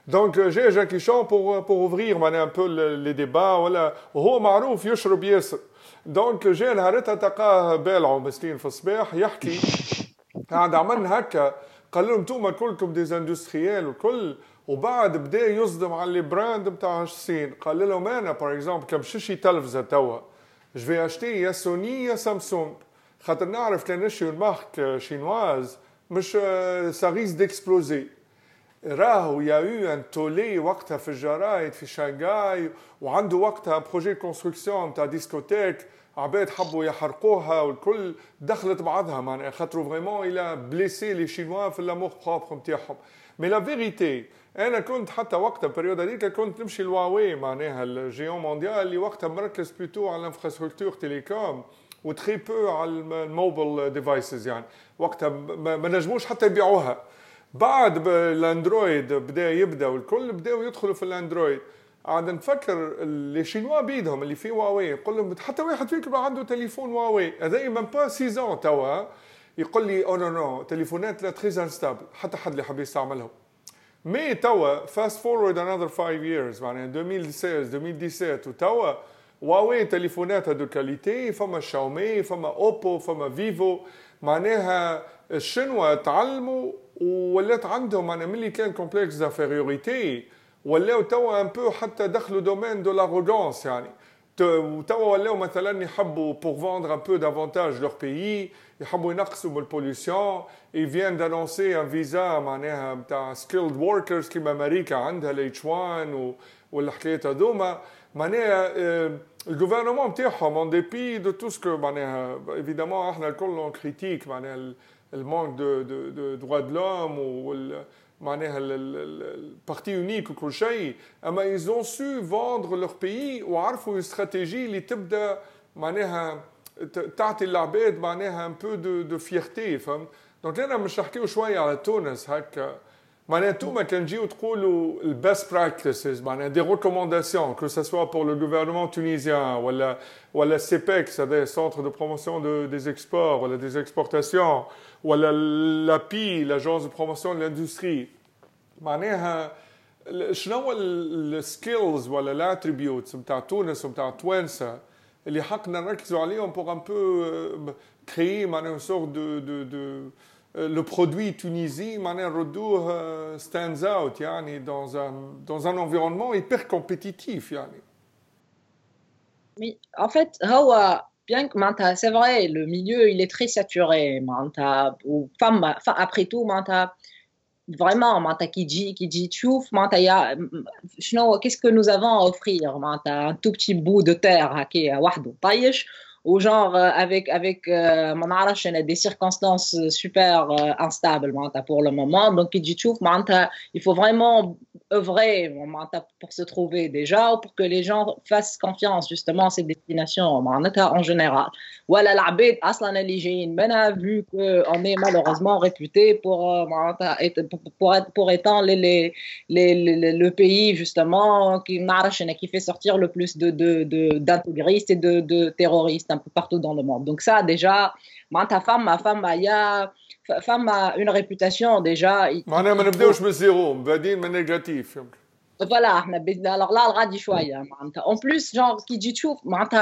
دونك جا جاكي شان بور بور اوفرير معناها ان بو لي ديبا ولا وهو معروف يشرب ياسر دونك جا نهارتها تلقاه بالعو مسكين في الصباح يحكي قاعد عملنا هكا قال لهم انتم كلكم ديزاندستريال وكل وبعد بدا يصدم على البراند بتاع الصين قال لهم أنا باغ اكزومبل كم شي تلفزه توا. جو في اشتي يا سوني يا سامسونج. خاطر نعرف كان نشري مارك شينواز مش سا ريس ديكسبلوزي. راهو يا يو أن تولي وقتها في الجرايد في شانغاي وعنده وقتها بروجي كونستركسيون تاع ديسكوتيك. عباد حبوا يحرقوها والكل. دخلت بعضها معناها. خاطرو فريمون إلى بليسي لي شينوا في لامور بروبر نتاعهم مي لا فيريتي أنا كنت حتى وقتها بريود هذيك كنت نمشي الواوي معناها الجيون مونديال اللي وقتها مركز بلوتو على الانفراستركتور تيليكوم وتري بو على الموبل ديفايسز يعني. وقتها ما نجموش حتى يبيعوها. بعد الأندرويد بدأ يبدأ والكل بدأوا يدخلوا في الأندرويد. عاد نفكر اللي شينوا بيدهم اللي في واوي يقول لهم حتى واحد فيكم عنده تليفون واوي. هذا من با سيزون توا. يقول لي أو نو نو تليفونات لا تريز انستابل حتى حد اللي حب يستعملهم. مي توا فاست فورورد انذر 5 years معناها 2016 2017 وتوا واوي تليفوناتها دو كاليتي فما شاومي فما اوبو فما فيفو معناها الشنوا تعلموا ولات عندهم معناها ملي كان كومبلكس دافيريوريتي ولاو توا ان بو حتى دخلوا دومين دو لاروغونس يعني. توا ولاو مثلا يحبوا بور فوندر ان بو دافونتاج لور بيي يحبوا ينقصوا ils viennent d'annoncer un visa معناها نتاع skilled workers كيما أمريكا عندها الاتش 1 والحكايات هذوما معناها الجوفرنمون نتاعهم اون ديبي دو تو سكو معناها ايفيدامون إحنا الكل كريتيك معناها المانك دو دو دو دروا دو لوم وال معناها البارتي يونيك وكل شيء اما ايزون سو فوندر لور بيي وعرفوا استراتيجي اللي تبدا معناها تعطي العباد معناها ان بو دو دو فيرتي فهمت دونك انا مش نحكيو شويه على تونس هكا معناها انتوما كان تجيو تقولوا البيست براكتسز معناها دي ريكومونداسيون كو سا سوا بور لو غوفرنمون تونيزيان ولا ولا سيبيكس هذا سونتر دو بروموسيون دو دي اكسبور ولا دي اكسبورتاسيون ولا لابي لاجونس دو بروموسيون دو لاندستري معناها شنو هو السكيلز ولا الاتريبيوتس نتاع تونس ونتاع توانسه les hacks qu'ils ont allés, on pourra un peu euh, créer une sorte de, de, euh, le produit Tunisie, Manin euh, stands out, yani, dans, un, dans un environnement hyper compétitif. Yani. Oui, en fait, bien que c'est vrai, le milieu il est très saturé. Après tout, vraiment, manta qui dit qui dit tchouf, manta ya, qu'est-ce que nous avons à offrir, manta un tout petit bout de terre, qui est وحده طايش ou genre euh, avec avec euh, des circonstances super euh, instables pour le moment. Donc il faut vraiment œuvrer pour se trouver déjà ou pour que les gens fassent confiance justement à ces destinations en général. Voilà l'abed aslan vu qu'on est malheureusement réputé pour pour être pour étant les, les, les, le pays justement qui qui fait sortir le plus de d'intégristes et de, de terroristes un peu partout dans le monde. Donc ça, déjà, ta femme, ma femme, il y a femme a une réputation déjà. معناها ما نبداوش من زيرو مبادئين من نيجاتيف Voilà, alors là, elle radie choya. En plus, genre, qui dit tout,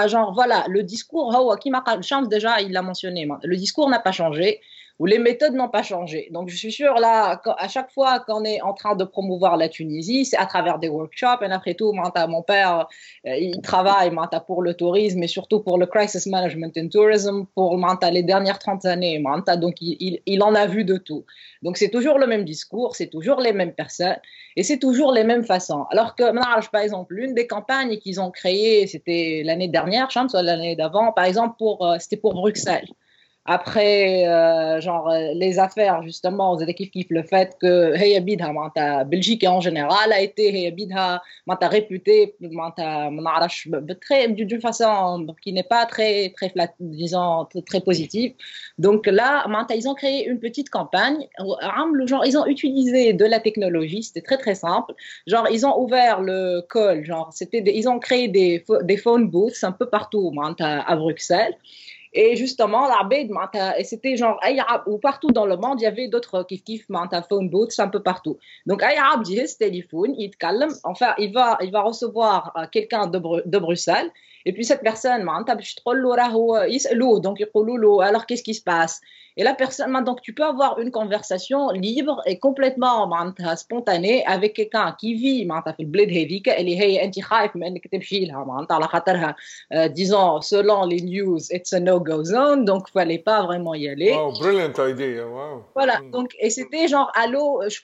genre, voilà, le discours, qui m'a déjà, il l'a mentionné, le discours n'a pas changé les méthodes n'ont pas changé. Donc, je suis sûre, là, à chaque fois qu'on est en train de promouvoir la Tunisie, c'est à travers des workshops. Et après tout, mon père, euh, il travaille pour le tourisme et surtout pour le crisis management in tourism pour les dernières 30 années. Donc, il, en a vu de tout. Donc, c'est toujours le même discours, c'est toujours les mêmes personnes et c'est toujours les mêmes façons. Alors que, par exemple, l'une des campagnes qu'ils ont créées, c'était l'année dernière, l'année d'avant, par exemple, pour, euh, c'était pour Bruxelles. Après, euh, genre, euh, les affaires, justement, le fait que Heya Bidha, Belgique en général, a été Heya Bidha, réputée, d'une façon qui n'est pas très, très disons, très positive. Donc là, ils ont créé une petite campagne. Ils ont utilisé de la technologie, c'était très, très simple. Genre, ils ont ouvert le call, genre, c'était, ils ont créé des phone booths un peu partout, à Bruxelles. Et justement, et c'était genre, ou partout dans le monde, il y avait d'autres qui kiff, phone booths un peu partout. Donc, Ayab dit téléphone, il calme, enfin, il va, il va recevoir euh, quelqu'un de, de Bruxelles, et puis cette personne, donc alors qu'est-ce qui se passe? Et la personne, donc tu peux avoir une conversation libre et complètement spontanée avec quelqu'un qui vit le disons selon les news, it's a no-go zone, donc il fallait pas vraiment y aller. Wow, brilliant idea, hein, wow. Voilà, hmm. donc et c'était genre allô, je suis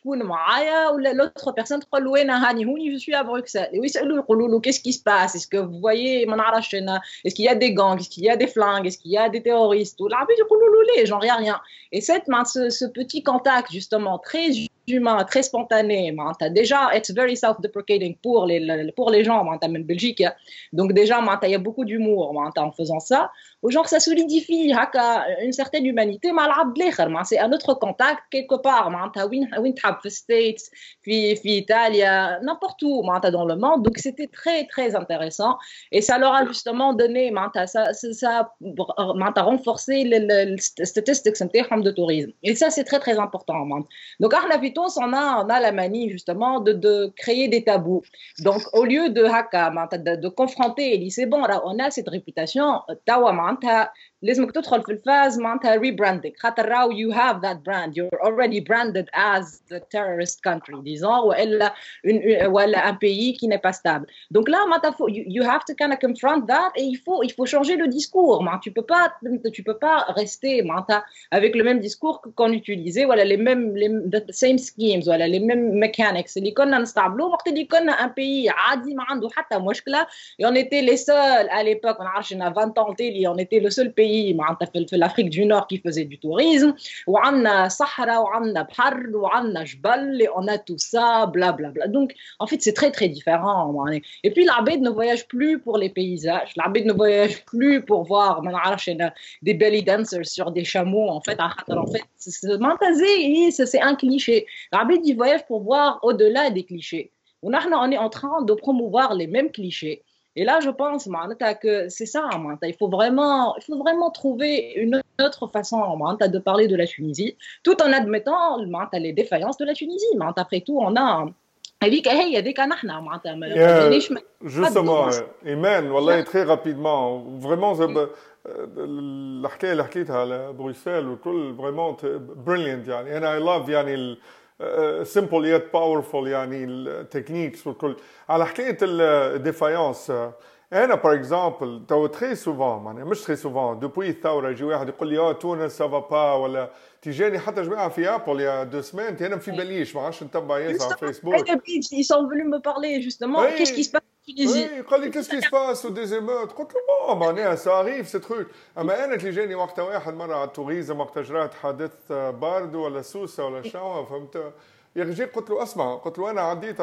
ou l'autre personne, je suis à Bruxelles. Et oui, qu'est-ce qui se passe? Est-ce que vous voyez Hein. est-ce qu'il y a des gangs, est-ce qu'il y a des flingues, est-ce qu'il y a des terroristes, ou l'arabie, j'en ai rien. Et cette, ce, petit contact, justement, très humain, très spontané. As déjà, it's very self-deprecating pour les, pour les gens, même Belgique. Hein. Donc déjà, il y a beaucoup d'humour en faisant ça. Genre, ça solidifie une certaine humanité. C'est un autre contact quelque part. States, Italie, n'importe où dans le monde. Donc c'était très, très intéressant. Et ça leur a justement donné, ça, ça a renforcé les statistiques de tourisme. Et ça, c'est très, très important. Donc, on a, on a la manie justement de, de, créer des tabous. Donc, au lieu de haka, de, confronter, c'est bon, on a cette réputation, tawa, want that. لازمك تدخل في الفاز معناتها ريبراندينغ خاطر راو you have that brand you're already branded as the terrorist country disons والا ولا un pays qui n'est pas stable donc là معناتها you, you have to kind of confront that et il faut il faut changer le discours معناتها tu peux pas tu peux pas rester معناتها avec le même discours qu'on utilisait voilà les mêmes les the same schemes voilà les mêmes mechanics اللي كنا نستعملوه وقت اللي كنا un pays عادي ما عنده حتى مشكله et on était les seuls à l'époque on a 20 ans on était le seul pays pays في l'Afrique du Nord qui faisait du tourisme وعندنا صحراء وعندنا بحر وعندنا جبل on a tout ça bla bla bla donc en fait c'est très très différent et puis l'Abed ne voyage plus pour les paysages l'Abed ne voyage plus pour voir des belly dancers sur des chameaux en fait en fait c'est un cliché l'Abed il voyage pour voir au-delà des clichés on est en train de promouvoir les mêmes clichés et là, je pense que c'est ça. Il faut, vraiment, il faut vraiment trouver une autre façon de parler de la Tunisie, tout en admettant les défaillances de la Tunisie. Après tout, on a justement Iman والله très rapidement vraiment الحكايه اللي حكيتها على بروكسل والكل vraiment brilliant يعني انا I love يعني سمبل يت باورفول يعني التكنيكس والكل. على حكاية الديفايونس أنا باغ اكزومبل تو تري سوفون معناها مش تري سوفون دوبوي الثورة يجي واحد يقول لي آه تونس سافا با ولا تيجاني حتى جماعة في ابل يا دو سمان أنا في باليش ما عادش نتبع ياسر على فيسبوك ils sont venus me parler justement. qu'est-ce qui se passe Oui, قال لي se passe ou des émeutes قلت له bon معناها arrive c'est truc اما أنا تجاني وقتها واحد مره على التوريزم وقت جرات حادث بارد ولا سوسه ولا شنو فهمت يا رجال قلت له اسمع قلت له أنا عديت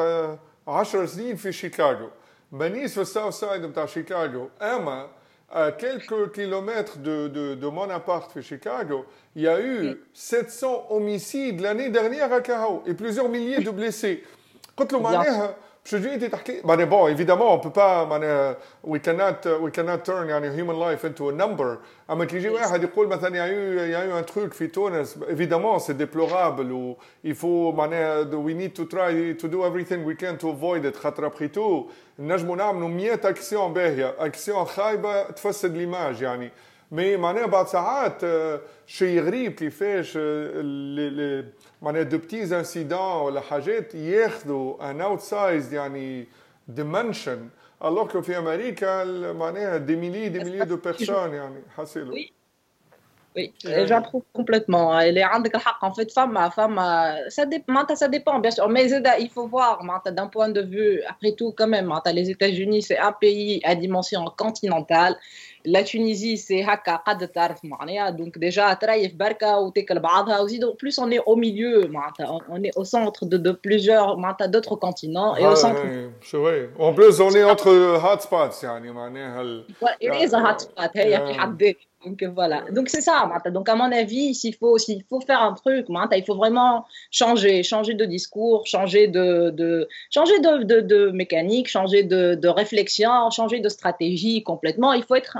10 سنين في شيكاغو مانيش في الساوث سايد نتاع شيكاغو اما à quelques kilomètres de, de, de, mon appart à Chicago, il y a eu 700 homicides l'année dernière à Cahao et plusieurs milliers de blessés. قلت له جيتي انت تحكي معناها بون ايفيدامون اون با معناها وي كانت وي كانت تيرن يعني هيومن لايف انتو نمبر اما كي يجي واحد يقول مثلا يا يا يو ان تروك في تونس ايفيدامون سي ديبلورابل و يفو معناها وي نيد تو تراي تو دو everything وي كان تو افويد ات خاطر ابخي تو نجموا نعملوا 100 اكسيون باهيه اكسيون خايبه تفسد ليماج يعني مي معناها بعد ساعات شيء غريب كيفاش معناها دو بتيز انسيدون ولا حاجات ياخذوا ان اوتسايز يعني ديمنشن الوغ كو في امريكا معناها دي ميلي دي ميلي دو بيرسون يعني حاسيلو Oui, j'approuve complètement. Elle est en fait, femme, femme, ça, dépend, ça dépend, bien sûr. Mais il faut voir, d'un point de vue, après tout, quand même, les États-Unis, c'est un pays à dimension continentale. La Tunisie, c'est Haka, donc déjà, Traïf, Barka, ou Tekel aussi. Donc, plus on est au milieu, on est au centre de, de plusieurs, d'autres continents. Et au centre. C'est vrai. En plus, on est entre hotspots. Il y a un hotspot, il y a donc voilà. Donc c'est ça. Donc à mon avis, s'il faut, s'il faut faire un truc, il faut vraiment changer, changer de discours, changer de, de changer de, de, de, mécanique, changer de, de, réflexion, changer de stratégie complètement. Il faut être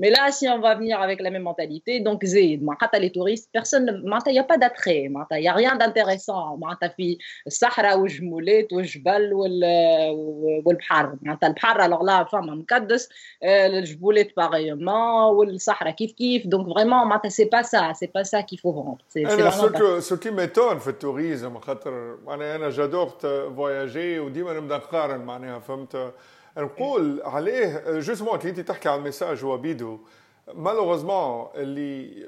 Mais là, si on va venir avec la même mentalité, donc Zed, les touristes, personne, il n'y a pas d'attrait, il n'y a rien d'intéressant. Il Sahara ou Jmoulet ou Jbal ou le Bhar. Le Bhar, alors là, femme Mkaddes, euh, le Jmoulet pareillement, ou le Sahara kif kif. Donc vraiment, c'est pas ça, c'est pas ça qu'il faut vendre. C'est, ce, qui m'étonne, le tourisme, j'adore voyager ou dire, je نبدا نقارن معناها فهمت نقول عليه جوستمون كي انت تحكي على الميساج هو بيدو مالوغوزمون اللي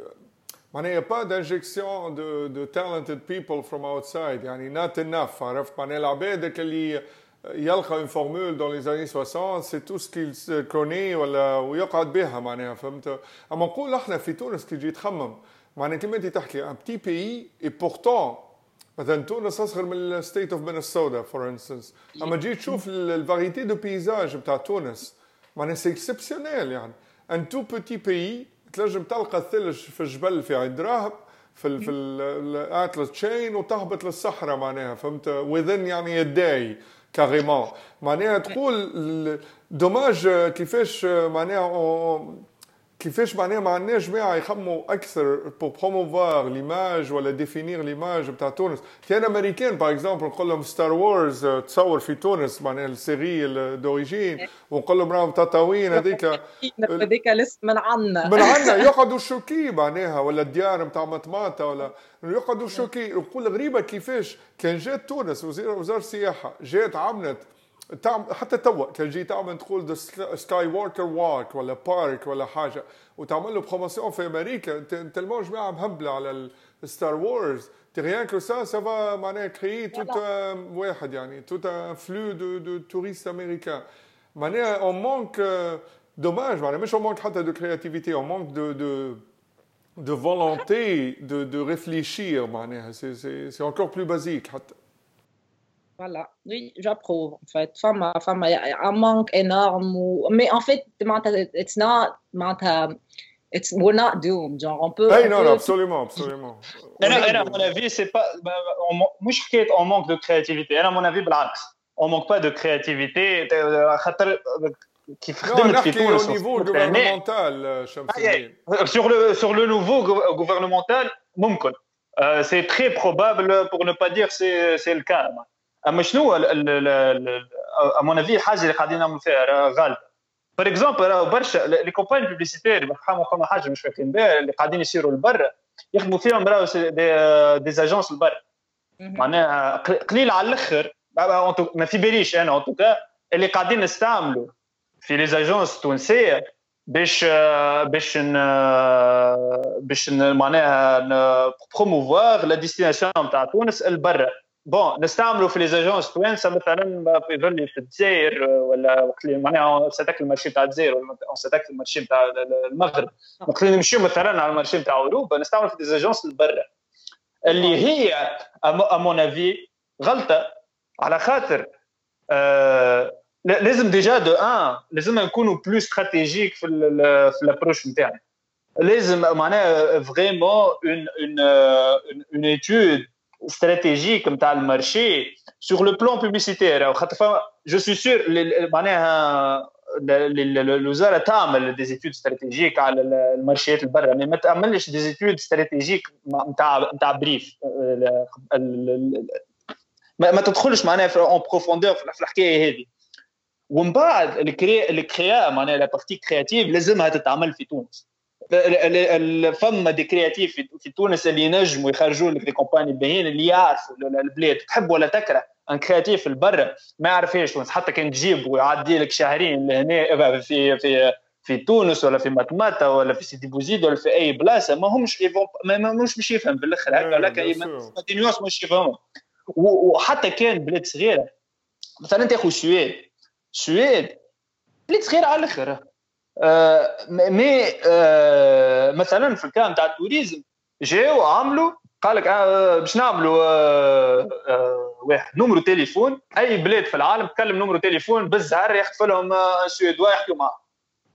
معناها با d'injection de, de talented people from outside يعني not enough عرفت معناها العباد اللي يلقى une formule dans les années 60 c'est tout ce qu'il connaît ولا ويقعد بها معناها فهمت اما نقول احنا في تونس كي تجي تخمم معناها كيما انت تحكي ان بتي بيي اي بورتون مثلا تونس أصغر من الستيت اوف مينيسوتا فور انستنس أما تجي تشوف الفاريتي دو بيزاج بتاع تونس معناها سي اكسبسيونيل يعني. ان تو بوتي بيي تنجم تلقى الثلج في الجبل في عين دراهم في ال في الاتلس تشين وتهبط للصحراء معناها فهمت؟ وذن يعني يداي كاريمون معناها تقول دوماج كيفاش معناها كيفاش معناها ما عندناش جماعة يخموا أكثر بو بروموفوار ليماج ولا ديفينير ليماج بتاع تونس. كان أمريكان باغ اكزومبل نقول لهم ستار وورز تصور في تونس معناها السيري دوريجين ونقول لهم راهم تطاوين هذيك. هذيك لسه من عنا من عنا <laughs> يقعدوا شوكي معناها ولا الديار نتاع مطماطه ولا يقعدوا شوكي. نقول غريبة كيفاش كان جات تونس وزارة السياحة جات عملت تعمل حتى توا كان جي تعمل تقول سكاي ووكر واك ولا بارك ولا حاجه وتعمل له بروموسيون في امريكا تلمون جماعه مهبله على الستار وورز تي ريان كو سا سا فا معناها كريي توت واحد يعني توت ان فلو دو دو توريست امريكان معناها اون مونك دوماج معناها مش اون مونك حتى دو كرياتيفيتي اون مونك دو دو de volonté de, de réfléchir, c'est encore plus basique. voilà, oui, j'approuve en fait. Femme, femme, il y a un manque énorme. Ou... Mais en fait, it's not, it's, we're not doomed. Genre, on peut. Hey, on non, peut... absolument, absolument. Et là, à mon avis, c'est pas. Moi, je suis on manque de créativité. À mon avis, on manque pas de créativité. qui non, au niveau gouvernemental, sur le sur le nouveau gouvernemental, euh, c'est très probable, pour ne pas dire c'est c'est le cas. أما شنو امون افي الحاجة اللي قاعدين نعملوا فيها غالبا. بار اكزومبل راهو برشا لي كومباني بوبليسيتير فما حاجة مش فاكرين بها اللي قاعدين يسيروا لبرا يخدموا فيهم راهو دي, دي زاجونس لبرا. معناها قليل على الأخر. ما في باليش أنا ان توكا اللي قاعدين نستعملوا في لي زاجونس التونسية باش باش باش معناها بروموفوار لا ديستيناسيون نتاع تونس لبرا. بون نستعملوا في لي زاجونس توانسه مثلا يظل في الجزائر ولا وقت اللي معناها ساتاك المارشي تاع الجزائر ولا ساتاك المارشي تاع المغرب. وقت اللي نمشيو مثلا على المارشي تاع أوروبا نستعملوا في لي زاجونس لبرا اللي هي امون افي غلطة. على خاطر آه لازم ديجا دو ان لازم نكونوا بلو استراتيجيك في في الابروش نتاعنا لازم معناها فريمون اون اون اون ايتود استراتيجيك نتاع المارشي سور لو بلون بوبليسيتير خاطر جو سو سور معناها الوزاره تعمل دي زيتود استراتيجيك على المارشيات البرة ما تعملش دي زيتود استراتيجيك نتاع نتاع بريف ما تدخلش معناها اون بروفوندور في الحكاية هذه ومن بعد الكريا معناها لا بارتي كرياتيف لازمها تتعمل في تونس فما دي كرياتيف في تونس اللي ينجموا يخرجوا لك دي كومباني باهيين اللي يعرفوا البلاد. تحب ولا تكره ان كرياتيف البرا ما يعرفهاش تونس. حتى كان تجيب ويعدي لك شهرين لهنا في في في تونس ولا في مطماطا ولا في سيدي بوزيد ولا في أي بلاصة ما همش ما همش باش يفهم في الأخر. هكا ولا دي نيوس مش يفهمهم وحتى كان بلاد صغيرة. مثلا تاخذ السويد السويد بلاد صغيرة على الآخر مي آه مثلا في الكلام تاع التوريزم جاو عملوا قال لك آه باش نعملوا آه آه واحد نمرو تليفون أي بلاد في العالم تكلم نمرو تليفون بالزهر يخطف لهم سويدوا يحكوا معاه.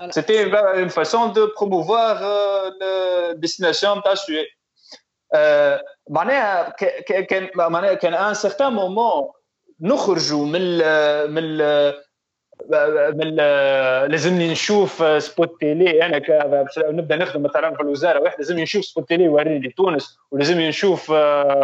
سيتي اون فاسون دو بروموفوار الديستيناسيون تاع السويد معناها كان معناها كان ان سيغتان مومون نخرجوا من من من لازمني نشوف سبوت تيلي. أنا نبدأ نخدم مثلا في الوزارة. واحد لازمني نشوف سبوت تيلي يوريني تونس ولازمني نشوف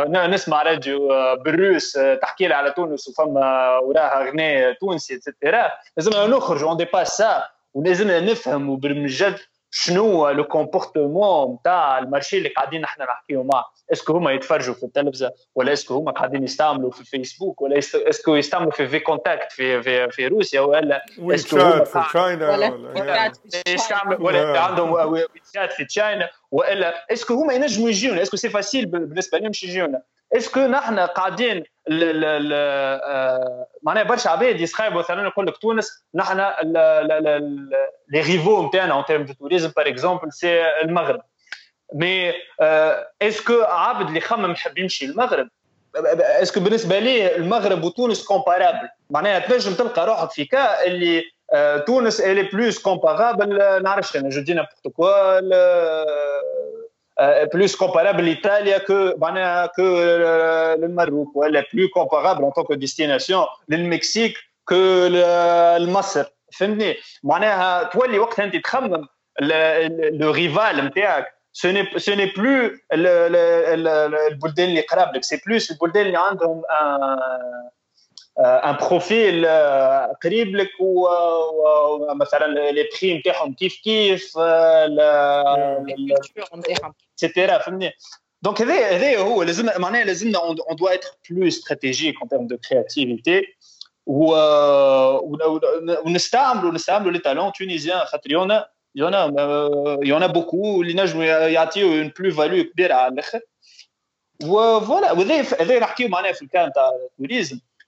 نسمع راديو بالروس تحكي لي على تونس وفما وراها غناء تونسي اتسيتيرا لازمنا نخرج اون ديباس سا ولازمنا نفهموا بالمجد شنو لو كومبورتمون نتاع المارشي اللي قاعدين نحن نحكيو معاه؟ اسكو هما يتفرجوا في التلفزة؟ ولا اسكو هما قاعدين يستعملوا في الفيسبوك ولا اسكو يستعملوا في في كونتاكت في في في روسيا؟ ولا اسكو هما في تشاينا ولا ولا عندهم ويتشات في تشاينا وإلا اسكو هما ينجموا يجيونا؟ اسكو سي فاسيل بالنسبة لهم يجيونا؟ اسكو نحن قاعدين معناها برشا عباد يسخايبوا مثلا يقول لك تونس. نحن لي ريفو نتاعنا اون تيرم دو توريزم باغ اكزومبل سي المغرب مي اسكو عبد اللي خمم يحب يمشي المغرب؟ اسكو بالنسبة لي المغرب وتونس كومبارابل معناها تنجم تلقى روحك في كا اللي تونس الي بلوس كومبارابل نعرفش أنا جو دي نابورت كوا plus comparable l'Italie que que le Maroc ولا plus comparable en tant que destination للمكسيك que المصر فهمتني معناها تولي وقتها انت تخمم لو ريفال نتاعك ce n'est ce n'est plus البلدان اللي قراب لك سي بلوس البلدان اللي عندهم ان بروفيل قريب لك ومثلا لي بري نتاعهم كيف كيف اكسيتيرا فهمتني دونك هذا هذا هو لازم معناها لازمنا اون دوا اتر بلو استراتيجيك ان تيرم دو كرياتيفيتي ونستعملوا نستعملوا لي تالون تونيزيان خاطر يونا يونا يونا بوكو اللي نجموا يعطيو اون بلو فاليو كبيره على الاخر وفوالا وهذا هذا نحكيو معناها في الكلام تاع التوريزم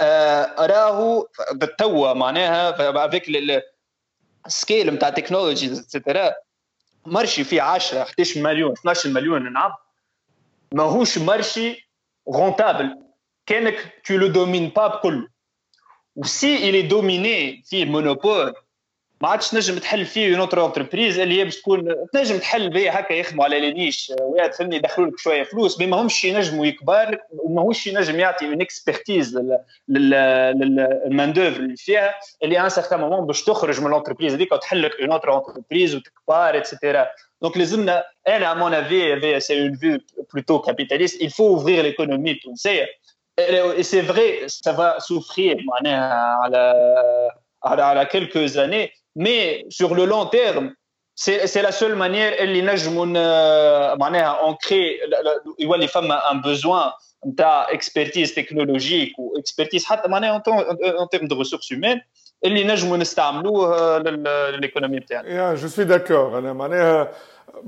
آه، أراه بالتوا معناها افيك السكيل نتاع تكنولوجي اتسيتيرا مرشي في 10 11 مليون 12 مليون نعم. ماهوش مرشي غونتابل كانك تو لو دومين با كله وسي الي دوميني في مونوبول ما عادش تنجم تحل فيه اون اوتر انتربريز اللي هي باش تكون تنجم تحل بيه هكا يخدموا على لي نيش ويا فهمني يدخلوا لك شوية فلوس ما همش ينجموا يكبر وماهوش ينجم يعطي اون اكسبرتيز للمان دوفر اللي فيها اللي ان سيغتان مومون باش تخرج من الانتربريز هذيك وتحل لك اون اوتر انتربريز وتكبر اتسيتيرا دونك لازمنا أنا ا مون افي هذايا سي اون فيو بلوتو كابيتاليست il faut ouvrir l'économie التونسيه et c'est vrai, ça va souffrir à quelques années, mais sur le long terme, c'est la seule manière اللي نجموا معناها ancrer يولي فما un besoin نتاع expertise technologique ou expertise حتى معناها en termes de ressources humaines اللي نجموا نستعملوه للايكونومي بتاعنا. Je suis d'accord انا معناها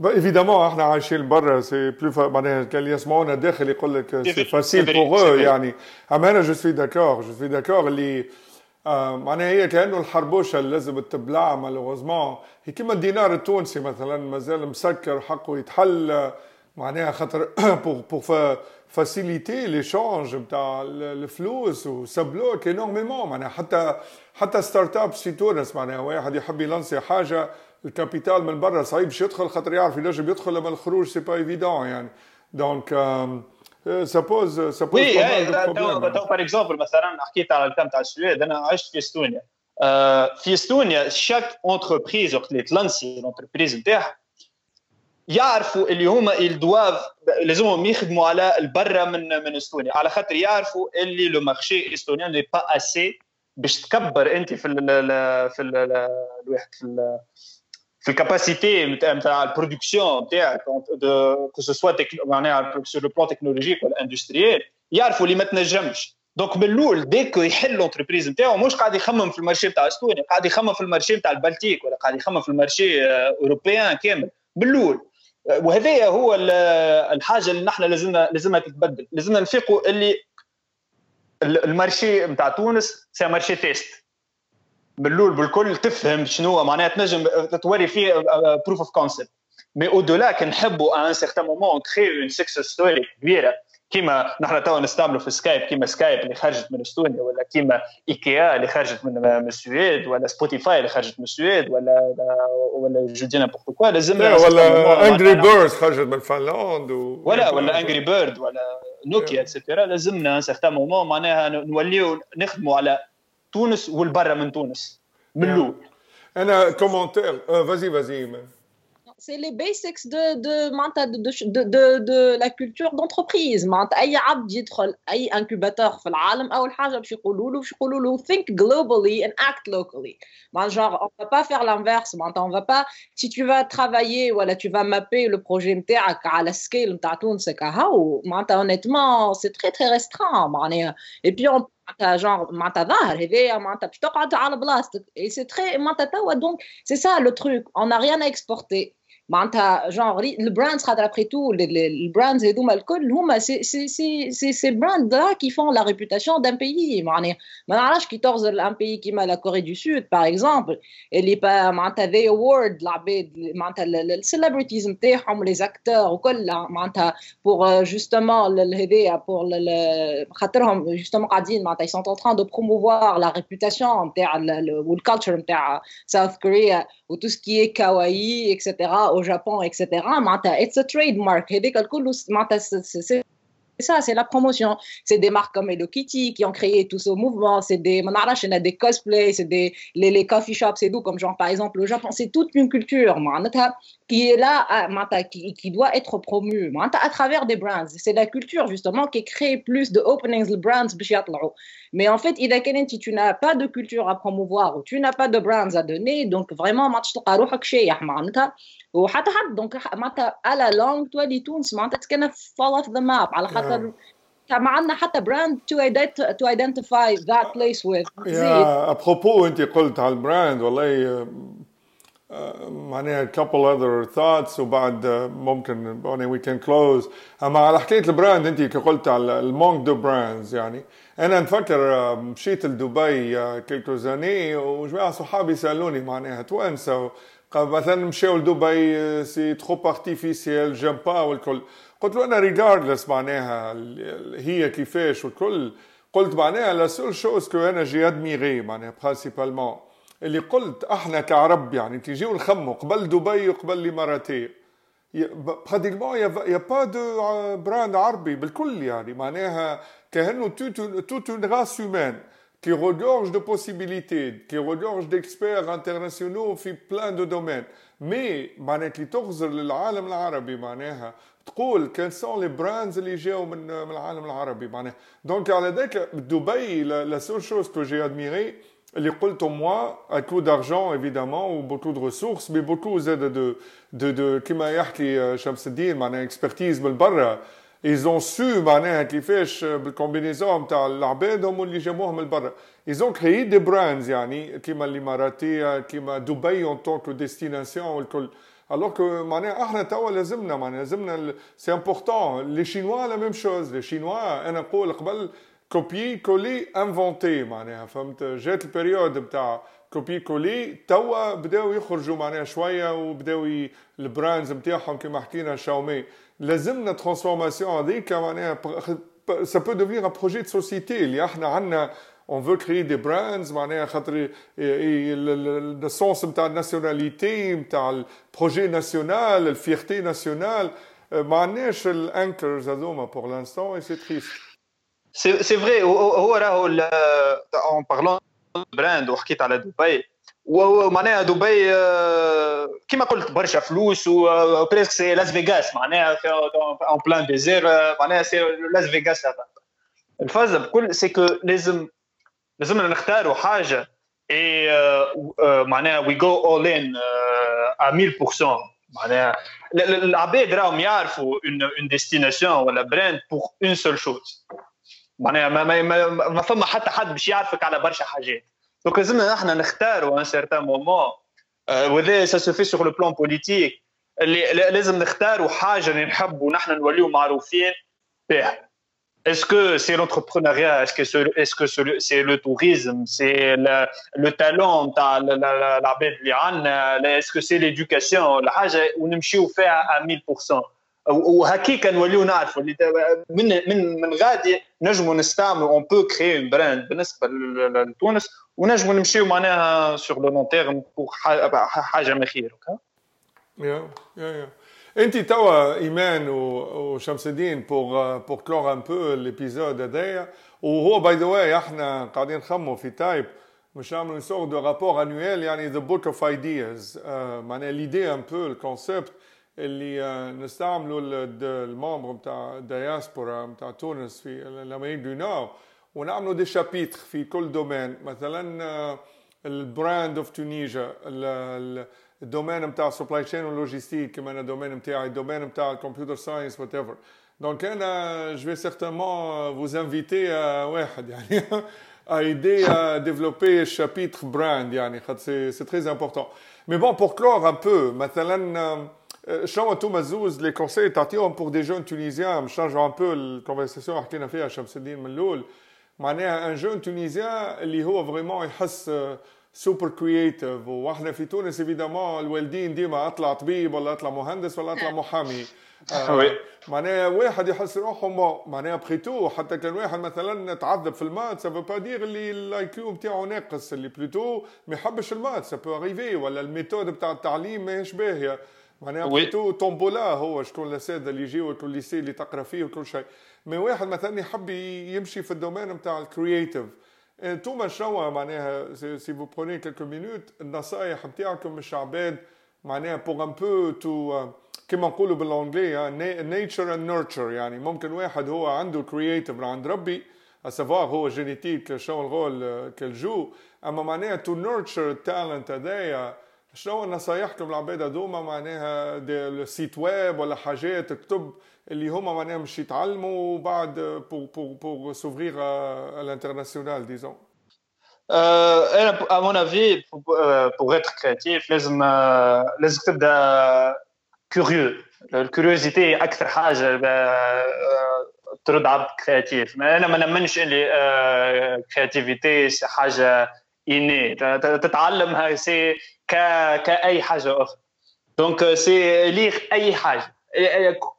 ايفيدامون احنا عايشين برا سي بلو معناها كان يسمعونا داخل يقول لك سي فاسيل بوغ يعني اما انا جو سوي داكور جو سوي داكور اللي معناها هي كأنه الحربوشة اللي لازم تبلع مالوغوزمون هي كيما الدينار التونسي مثلا مازال مسكر حقه يتحل معناها خاطر بور بور فاسيليتي ليشونج نتاع الفلوس وسبلوك انورميمون معناها حتى حتى ستارت ابس في تونس معناها واحد يحب يلانسي حاجة الكابيتال من برا صعيب باش يدخل خاطر يعرف ينجم يدخل لما الخروج سي با ايفيدون يعني. دونك سا بوز سا بوز وي تو بار اكزومبل مثلا حكيت على الكلام تاع السويد أنا عشت في استونيا في استونيا شاك اونتربريز وقت اللي تلانسي الانتربريز نتاعها يعرفوا اللي هما يدواف لازمهم يخدموا على البرة من من إستونيا. على خاطر يعرفوا اللي لو مارشي استونيان ني با اسي باش تكبر أنت في ال في ال الواحد في في الكاباسيتي نتاع البرودكسيون نتاعك كو سو سوا معناها سور لو بلان تكنولوجيك ولا اندستريال يعرفوا اللي ما تنجمش دونك من الأول ديك يحل لونتربريز نتاعو مش قاعد يخمم في المارشي نتاع استونيا قاعد يخمم في المارشي نتاع البلتيك ولا قاعد يخمم في المارشي اوروبيان كامل بالاول وهذا هو الحاجة اللي نحن لازمنا لازمها تتبدل لازمنا نفيقوا اللي المارشي نتاع تونس سي مارشي تيست من الأول بالكل تفهم شنو معناها تنجم توري فيه بروف اوف كونسيبت مي أو دولا كنحبوا ان سيغتان مومون كريو اون سكسس ستوري كبيرة كيما نحن توا نستعملوا في سكايب كيما سكايب اللي خرجت من إستونيا ولا كيما ايكيا اللي خرجت من السويد ولا سبوتيفاي اللي خرجت من السويد ولا ولا جو دي نابورت كوا لازم ولا انجري بيرد خرجت من فنلند و... ولا ولا انجري بيرد ولا نوكيا اتسيتيرا لازمنا ان سيغتان مومون معناها نوليو نخدموا على تونس والبرا من تونس من الاول انا كومونتير فازي فازي c'est les basics de, de, de, de, de la culture d'entreprise. أي عبد يدخل أي incubateur في العالم أول حاجة باش يقولوا له باش يقولوا له think globally and act locally. Genre, on va pas faire l'inverse. On va pas, si tu vas travailler ou tu vas mapper le projet نتاعك على scale نتاع تونس كهو honnêtement c'est très très restreint. Et puis on معناتها جونغ معناتها ظاهر هذايا معناتها باش تقعد على بلاصتك اي سي تري معناتها توا دونك سي سا لو تروك اون ا ريان اكسبورتي معناتها جونغ البراندز خاطر ابري تو البراندز هذوما الكل هما سي سي سي سي سي براند لا كي فون لا ريبوتاسيون دان بيي معناها ما نعرفش كي تغزر ان بيي كيما لا كوري دو سود باغ اكزومبل اللي با معناتها ذي اوورد العباد معناتها السيلبرتيز نتاعهم لي زاكتور وكل معناتها بور جوستومون هذايا بور خاطرهم جوستومون قاعدين معناتها ils sont en train de promouvoir la réputation نتاع والكالتشر نتاع ساوث كوريا وتو سكي كاواي اكسيتيرا au Japon, etc. It's a trademark. C'est ça, c'est la promotion. C'est des marques comme Hello Kitty qui ont créé tout ce mouvement. C'est des, des cosplays, c'est des, les, les, coffee shops et tout, comme genre par exemple le Japon. C'est toute une culture qui est là, qui, qui doit être promue à travers des brands. C'est la culture justement qui crée plus de openings, de brands. Mais en fait, si tu n'as pas de culture à promouvoir ou tu n'as pas de brands à donner, donc vraiment, وحتى حد دونك معناتها على لونج تولي تونس معناتها كان فول اوف ذا ماب على خاطر ما عندنا حتى براند تو ايدنتيفاي ذات بليس وذ يا أبروبو أنت قلت على البراند والله معناها couple other thoughts وبعد ممكن يعني we can close. أما على حكاية البراند أنت قلت على المونك دو براندز يعني أنا نفكر مشيت لدبي كيلكو زاني وجماعة صحابي سألوني معناها توانسه مثلا مشاو لدبي سي تروب ارتيفيسيال جيم با والكل قلت له أنا ريجاردلس معناها هي كيفاش والكل. قلت معناها لا سول شوز كو أنا جي ادميري معناها برانسيبالمون اللي قلت إحنا كعرب يعني تيجيو نخمو قبل دبي وقبل الاماراتي براتيكمون يا با دو براند عربي بالكل يعني. معناها كأنه توت اون راس هيومان qui regorge de possibilités, qui regorge d'experts internationaux في plein de domaines. Mais معناها كي تغزر للعالم العربي معناها تقول كان سون لي براندز اللي جاوا من من العالم العربي معناها دونك على ذاك دبي لا سول شوز كو جي ادميري اللي قلته موا à coup d'argent évidemment ou beaucoup de ressources mais beaucoup زاد de de de كما يحكي شمس الدين معناها اكسبرتيز من برا Su معناها كيفاش بالكومبينيزون نتاع العباد هم اللي جابوهم من برا ont créé des brands يعني كيما الاماراتيه كيما دبي tant que destination والكل alors que معناها إحنا توا لازمنا معناها لازمنا سي امبورتون لي شينوا لا ميم شوز لي شينوا أنا نقول قبل كوبي كولي انفونتي معناها فهمت جات البريود نتاع كوبي كولي توا بداو يخرجوا معناها شوية وبداو البراندز نتاعهم كما حكينا شاومي لازمنا ترانسفورماسيون هذيك معناها ça peut devenir un projet de société اللي احنا عندنا on veut créer des brands معناها خاطر le sens نتاع الناسيوناليتي نتاع البروجي ناسيونال الفيرتي ناسيونال ما عندناش الانكرز هذوما pour l'instant et c'est triste سي فري هو راهو اون بارلون براند وحكيت على دبي ومعناها دبي كما قلت برشا فلوس وبريسك سي لاس فيغاس معناها اون بلان ديزير معناها سي لاس فيغاس هذا. الفازه بكل سي كو لازم لازمنا نختاروا حاجة اي معناها وي جو اول ان 1000% معناها العباد راهم يعرفوا اون ديستيناسيون ولا براند بور اون سول شوز معناها ما, ما, ما, ما فما حتى حد باش يعرفك على برشا حاجات. دونك لازمنا إحنا نختاروا ان سيرتان مومون وهذا سا سو في سور لو بلان بوليتيك اللي لازم نختاروا حاجة اللي نحبوا نحن نوليو معروفين بها Est-ce que c'est l'entrepreneuriat Est-ce que c'est le tourisme C'est le, le talent اللي عندنا Est-ce que ونمشيو فيها à 1000% وهكيك نوليو نعرفوا من من من غادي نجموا نستعملوا اون بو كري اون براند بالنسبة لتونس ونجموا نمشيو معناها سور لو لون تيرم حاجة ما خير يا يا يا. انت توا إيمان وشمس الدين بور بور كلور ان بو ليبيزود هذايا وهو باي ذا واي إحنا قاعدين نخموا في تايب مش نعملوا سور دو رابور انويل يعني ذا بوك اوف ايدياز معناها ليدي ان بو الكونسيبت اللي نستعملوا الممبر نتاع الدياسبورا نتاع تونس في الامريك دو نور ونعملوا دي شابيتر في كل دومين مثلا البراند اوف تونيجا الدومين نتاع سبلاي تشين ولوجيستيك كما انا الدومين نتاعي الدومين نتاع الكمبيوتر ساينس وات ايفر دونك انا جو في سيغتيرمون فوز انفيتي واحد يعني <laughs> à aider à développer chapitre brand يعني خاطر c'est très important mais bon pour clore un peu مثلا شنو انتم زوز لي كونساي تعطيهم بور دي جون تونيزيان باش نرجعوا ان بو الكونفرساسيون حكينا فيها شمس الدين من الاول معناها ان جون تونيزيان اللي هو فريمون يحس سوبر كرييتيف وإحنا في تونس ايفيدامون الوالدين ديما أطلع طبيب ولا أطلع مهندس ولا أطلع <laughs> محامي. آه <laughs> معناها واحد يحس روحه معناها بخيتو حتى كان واحد مثلا تعذب في المات سافو با دير اللي الاي كيو نتاعو ناقص اللي بلوتو ما يحبش المات سا بو اريفي ولا الميثود نتاع التعليم ماهيش باهية. معناها بلوتو تومبولا هو شكون الاساتذه اللي يجيو كل ليسي اللي تقرأ فيه وكل شيء. مي واحد مثلا يحب يمشي في الدومين نتاع الكرييتيف انتوما شنو معناها سي فو بروني كيلكو مينوت النصائح نتاعكم مش عباد معناها بوغ ان بو تو كما نقولوا بالانجلي نيتشر اند نيرتشر يعني ممكن واحد هو عنده كرييتيف عند ربي اسافوار هو جينيتيك شنو الغول كالجو. أما معناها تو نيرتشر التالنت هذايا شنو نصايحكم للعباد هذوما معناها السيت ويب ولا حاجات كتب اللي هما معناها مش يتعلموا بعد بور بور بور سوفرير الانترناسيونال ديزون أنا à mon avis pour être créatif لازم لازم تبدأ كوريو الكوريوزيتي أكثر حاجة ترد عبد كرياتيف أنا ما نمنش اللي كرياتيفيتي حاجة اني تتعلمها سي كأي حاجة أخرى. دونك سي ليغ أي حاجة.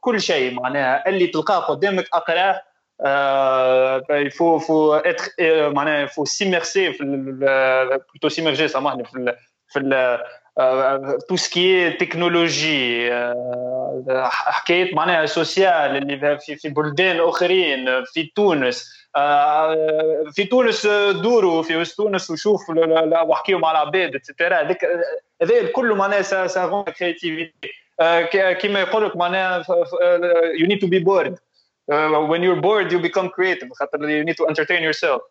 كل شيء معناها. اللي تلقاه قدامك أقرأه il faut faut être معناها faut s'immerser في plutôt s'immerger سامحني في في تو سكي تكنولوجي حكايات معناها سوسيال اللي في في بلدان أخرين في تونس. في تونس دوروا في تونس وشوفوا واحكيوا مع العباد اتسيتيرا هذاك هذا الكل معناها سا سا كرياتيفيتي كيما يقول لك معناها need to be bored. uh, when you're bored you become creative. خاطر you need to entertain yourself.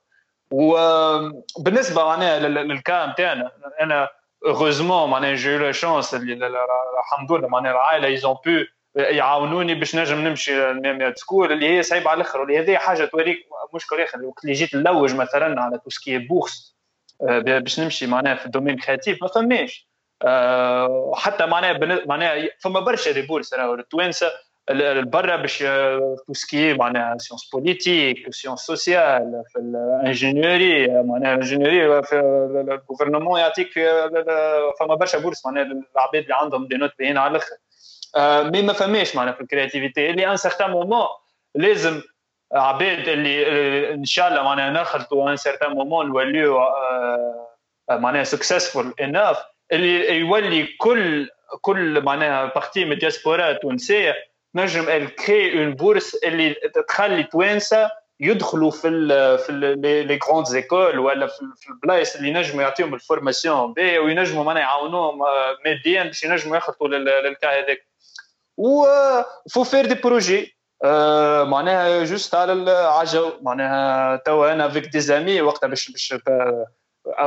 وبالنسبه معناها للكام تاعنا أنا heureusement معناها جي يو لا شانس الحمد لله معناها العائلة ايزون بو يعاونوني باش نجم نمشي للميميات سكول. اللي هي صعيبة على الآخر واللي هذه حاجة توريك مشكل آخر. وقت اللي جيت نلوج مثلا على توسكي بورس باش نمشي معناها في الدومين كرياتيف ما فماش. حتى معناها معناها فما برشا دي بورس راهو. التوانسة برا باش توسكي معناها سيونس بوليتيك سيونس سوسيال في الانجينيوري معناها الانجينيوري في الجوفرنمون يعطيك فما برشا بورس معناها العباد اللي عندهم دي نوت باهين على الآخر. مي ما فماش معناها في الكرياتيفيتي اللي ان سيغتان مومون لازم عباد اللي ان شاء الله معناها نخلطوا ان سيغتان مومون نوليو معناها سكسسفول اناف اللي يولي كل كل معناها بارتي من الدياسبورا التونسيه نجم ال كري اون بورس اللي تخلي توانسه يدخلوا في ال في لي غروند زيكول ولا في, البلايص اللي ينجموا يعطيهم الفورماسيون باهيه وينجموا معناها يعاونوهم ماديا باش ينجموا يخلطوا للكا هذاك و فو فير دي بروجي معناها جوست على العجو معناها توا أنا افيك دي زامي وقتها باش باش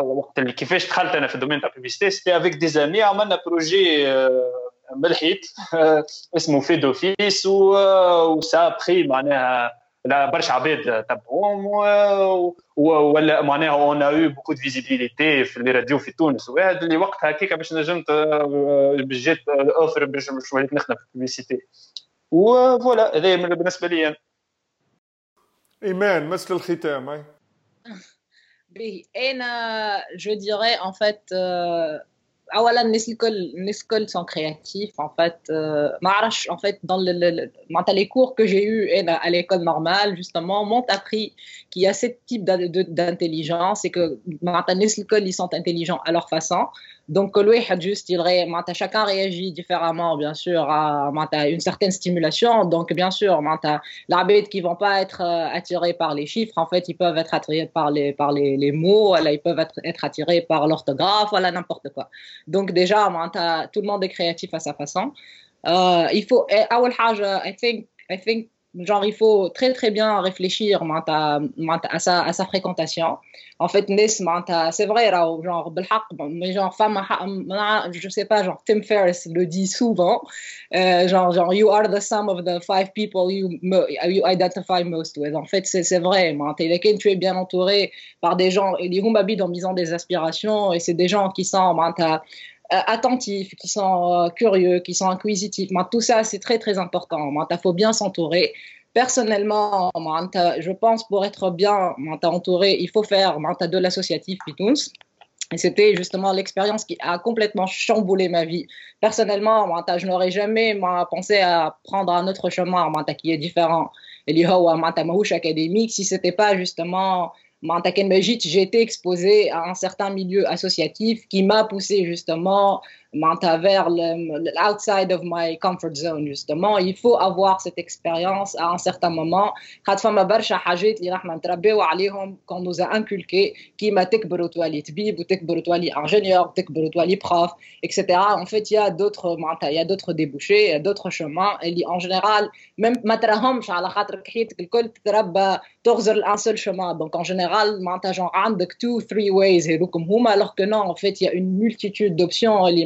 وقت اللي كيفاش دخلت أنا في الدومين تاع بيبيستي سيتي افيك دي زامي عملنا بروجي ملحيت اسمه في دوفيس وسا بخي معناها برشا عباد تبعوهم ولا معناها اون أو بوكو دو فيزيبيليتي في لي راديو في تونس. واحد اللي وقتها هكاك باش نجمت باش جات اوفر باش وليت نخدم في البيبيسيتي وفوالا هذا بالنسبة لي إيمان مثل الختام هاي <laughs> أنا جو ديري ان فات اولا الناس الكل الناس الكل sont créatifs en fait euh, ما عرفش en fait dans le, le معناتها les cours que j'ai eu à l'école normale justement m'ont appris qu'il y a ce type d'intelligence et que معناتها الناس الكل ils sont intelligents à leur façon Donc, juste, il chacun réagit différemment, bien sûr, à une certaine stimulation. Donc, bien sûr, les bêtes qui ne vont pas être euh, attirés par les chiffres, en fait, ils peuvent être attirés par les, mots, ils peuvent être, attirés par l'orthographe, voilà, n'importe quoi. Donc, déjà, tout le monde est créatif à sa façon. Euh, il faut, eh, genre il faut très très bien réfléchir à sa, à sa fréquentation. En fait c'est vrai genre mais genre femme je sais pas genre Tim Ferriss le dit souvent euh, genre genre you are the sum of the five people you you identify most with. En fait c'est vrai tu es bien entouré par des gens et les humabides en misant des aspirations et c'est des gens qui sont attentifs, qui sont curieux, qui sont inquisitifs. Tout ça, c'est très, très important. Il faut bien s'entourer. Personnellement, je pense pour être bien entouré, il faut faire de l'associatif Pitouns. Et c'était justement l'expérience qui a complètement chamboulé ma vie. Personnellement, je n'aurais jamais pensé à prendre un autre chemin qui est différent. Et académique, si c'était pas justement j'ai été exposée à un certain milieu associatif qui m'a poussé justement vers l'outside of my comfort zone justement il faut avoir cette expérience à un certain moment qu'on nous a inculqué qui m'a تكبر وتولي طبيب وتكبر وتولي ingénieur وتكبر وتولي prof etc en fait il y a d'autres il y a d'autres débouchés il y a d'autres chemins et en général même ما تراهمش على خاطر حياتك الكل تتربى تغزر un seul chemin donc en général معناتها genre عندك two three ways هذوكم هما alors que non en fait il y a une multitude d'options اللي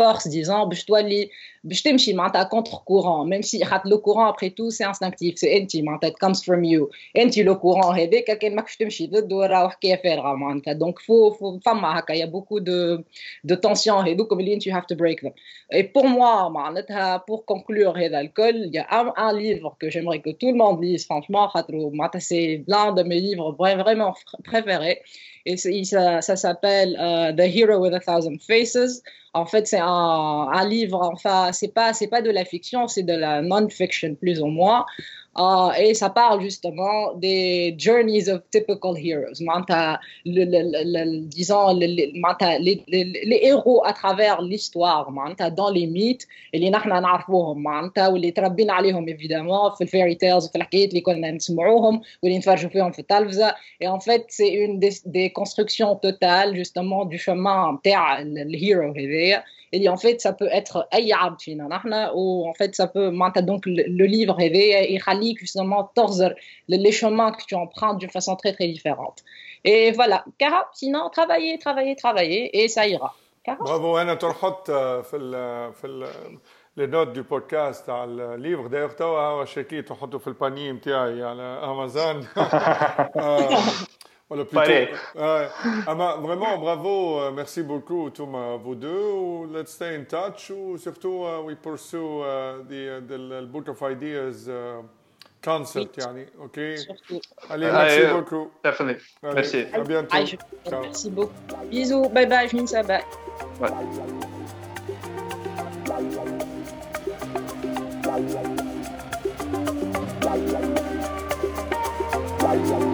force, disant je dois les باش تمشي معناتها contre courant même si خاطر le courant après tout c'est instinctif c'est انت معناتها it comes from you انت le courant هذاك كان ماكش تمشي ضده راه حكايه فارغه معناتها donc فو فما هكا y a beaucoup de de tension هذوك اللي you have to break them et pour moi معناتها pour conclure هذا الكل il y a un, un livre que j'aimerais que tout le monde lise franchement خاطر معناتها c'est l'un de mes livres vraiment préférés et ça, ça s'appelle uh, The Hero with a Thousand Faces. En fait, c'est un, livre, enfin, c'est pas, c'est pas de la fiction, c'est de la non-fiction, plus ou moins. Euh, et ça parle justement des journeys of typical heroes. Le, le, disons, les, les, héros à travers l'histoire, dans les mythes, اللي نحن نعرفوهم معناتها واللي تربينا عليهم évidemment في الفيري تيلز وفي الحكايات اللي كنا نسمعوهم واللي نتفرجوا فيهم في التلفزة. Et en fait, c'est une des, des constructions totales justement du chemin نتاع الهيرو هذايا. Et en fait, ça peut être ayab ou en fait, ça peut, donc le livre et khalik justement torzer les chemins que tu empruntes d'une façon très très différente. Et voilà, Cara, sinon, travailler, travailler, travailler et ça ira. Bravo, Anna, ترحط في في les notes du podcast على livre d'ailleurs توا شكيت تحطه في البانيه نتاعي على امازون voilà, plutôt, euh, vraiment, bravo, euh, merci beaucoup, Thomas, vous deux. Let's stay in touch. Ou surtout, uh, we pursue uh, the, the, the Book of Ideas uh, concept. Yani, OK? Allez, merci beaucoup. Definitely. Allez, merci. À bientôt. Merci beaucoup. Bisous. Bye bye, je ça. Bye. Bye.